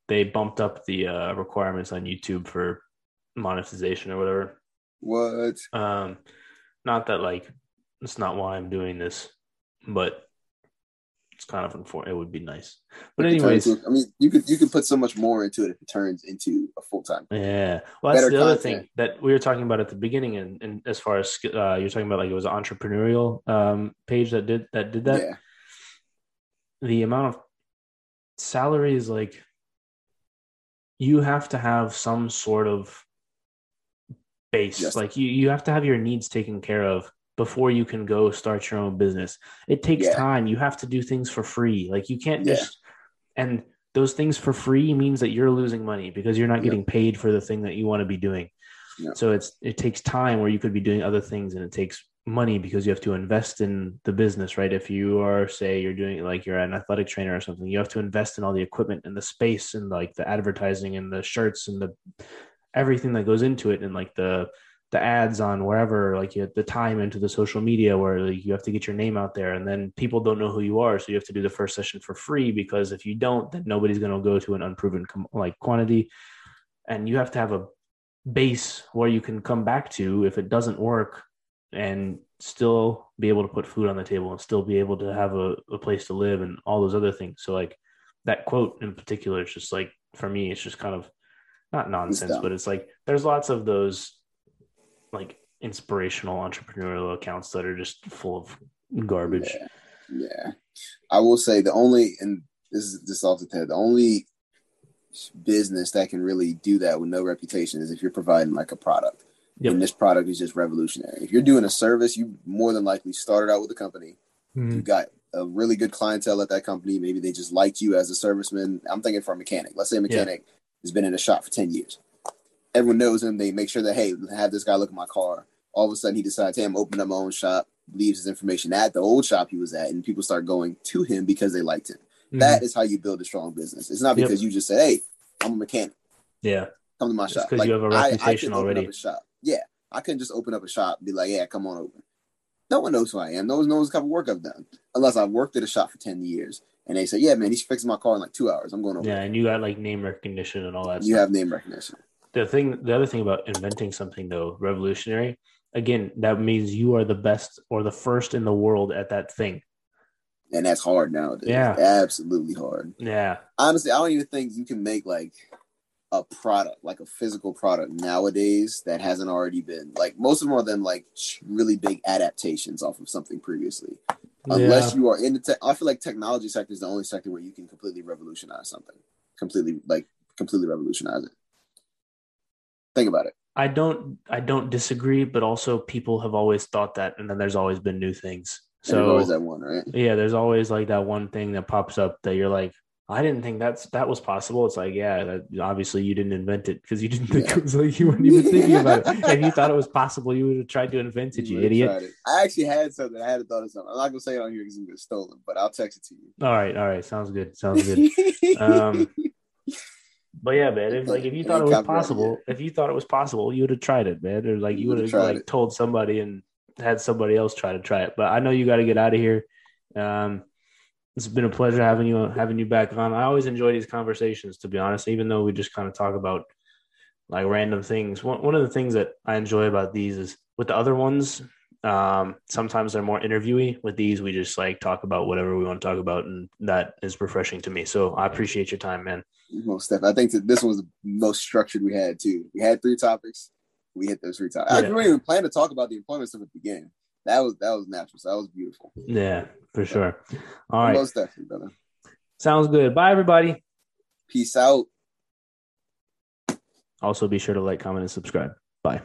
they bumped up the uh, requirements on YouTube for monetization or whatever. What? Um, not that like it's not why I'm doing this, but it's kind of unfortunate. It would be nice, but It anyways, into- I mean, you could you could put so much more into it if it turns into a full time. yeah. Well, that's Better the other content. thing that we were talking about at the beginning, and, and as far as uh, you're talking about, like it was an entrepreneurial um, page that did that did that. Yeah, the amount of salary is like you have to have some sort of base Yes. like you you have to have your needs taken care of before you can go start your own business it takes Yeah. time you have to do things for free like you can't Yeah. just and those things for free means that you're losing money because you're not Yeah. getting paid for the thing that you want to be doing so it's it takes time where you could be doing other things and it takes money because you have to invest in the business right if you are say you're doing like you're an athletic trainer or something you have to invest in all the equipment and the space and like the advertising and the shirts and the everything that goes into it and like the the ads on wherever like you have the time into the social media where like, you have to get your name out there and then people don't know who you are so you have to do the first session for free because if you don't then nobody's going to go to an unproven com- like quantity. And you have to have a base where you can come back to if it doesn't work and still be able to put food on the table and still be able to have a, a place to live and all those other things. So like that quote in particular is just like for me it's just kind of not nonsense but it's like there's lots of those like inspirational entrepreneurial accounts that are just full of garbage Yeah. Yeah, I will say the only and this is this off the head. The only business that can really do that with no reputation is if you're providing like a product. Yep. And this product is just revolutionary. If you're doing a service, you more than likely started out with a company. Mhm. You got a really good clientele at that company. Maybe they just liked you as a serviceman. I'm thinking for a mechanic. Let's say a mechanic has been in a shop for 10 years. Everyone knows him. They make sure that, hey, have this guy look at my car. All of a sudden he decides, hey, I'm opening up my own shop, leaves his information at the old shop he was at, and people start going to him because they liked him. Mhm. That is how you build a strong business. It's not Yep. because you just say, hey, I'm a mechanic. yeah Come to my It's shop. 'cause you have a reputation couldn't open already. Shop. Yeah, I couldn't just open up a shop and be like, yeah, come on over. No one knows who I am. No one knows the type of work I've done. Unless I've worked at a shop for 10 years and they say, yeah, man, he's fixing my car in like two hours. I'm going over. yeah and you got like name recognition and all that You stuff. have name recognition. The thing the other thing about inventing something though revolutionary again that means you are the best or the first in the world at that thing And that's hard nowadays. Yeah. Absolutely hard. yeah Honestly, I don't even think you can make like a product, like a physical product nowadays that hasn't already been like most of them are then like really big adaptations off of something previously. Unless you are in the tech, I feel like technology sector is the only sector where you can completely revolutionize something, completely like completely revolutionize it. Think about it. i don't i don't disagree but also people have always thought that and then there's always been new things there's always so that one, right? yeah there's always like that one thing that pops up that you're like I didn't think that's that was possible. It's like, yeah, that, obviously you didn't invent it because you didn't think Yeah. it was like you weren't even [LAUGHS] thinking about it. If you thought it was possible, you would have tried to invent it, you would've idiot. it. I actually had something. I had a thought of something. I'm not gonna say it on here because it's stolen, but I'll text it to you. All right, all right, sounds good, sounds good. [LAUGHS] Um, But yeah, man, if like if you thought it was possible, if you thought it was possible, you would have tried it, man. Or like you You would would've like it. told somebody and had somebody else try to try it. But I know you got to get out of here. Um, it's been a pleasure having you having you back on. I always enjoy these conversations, to be honest, even though we just kind of talk about like random things. One one of the things that I enjoy about these is with the other ones, Um, sometimes they're more interviewee. With these, we just like talk about whatever we want to talk about, and that is refreshing to me. So I appreciate your time, man. Most Steph, I think that this was the most structured we had too. We had three topics. We hit those three topics. Yeah. I didn't even plan to talk about the employment stuff at the beginning. That was that was natural. So that was beautiful. Yeah, for sure. All right. Most definitely, brother. Sounds good. Bye, everybody. Peace out. Also, be sure to like, comment, and subscribe. Bye.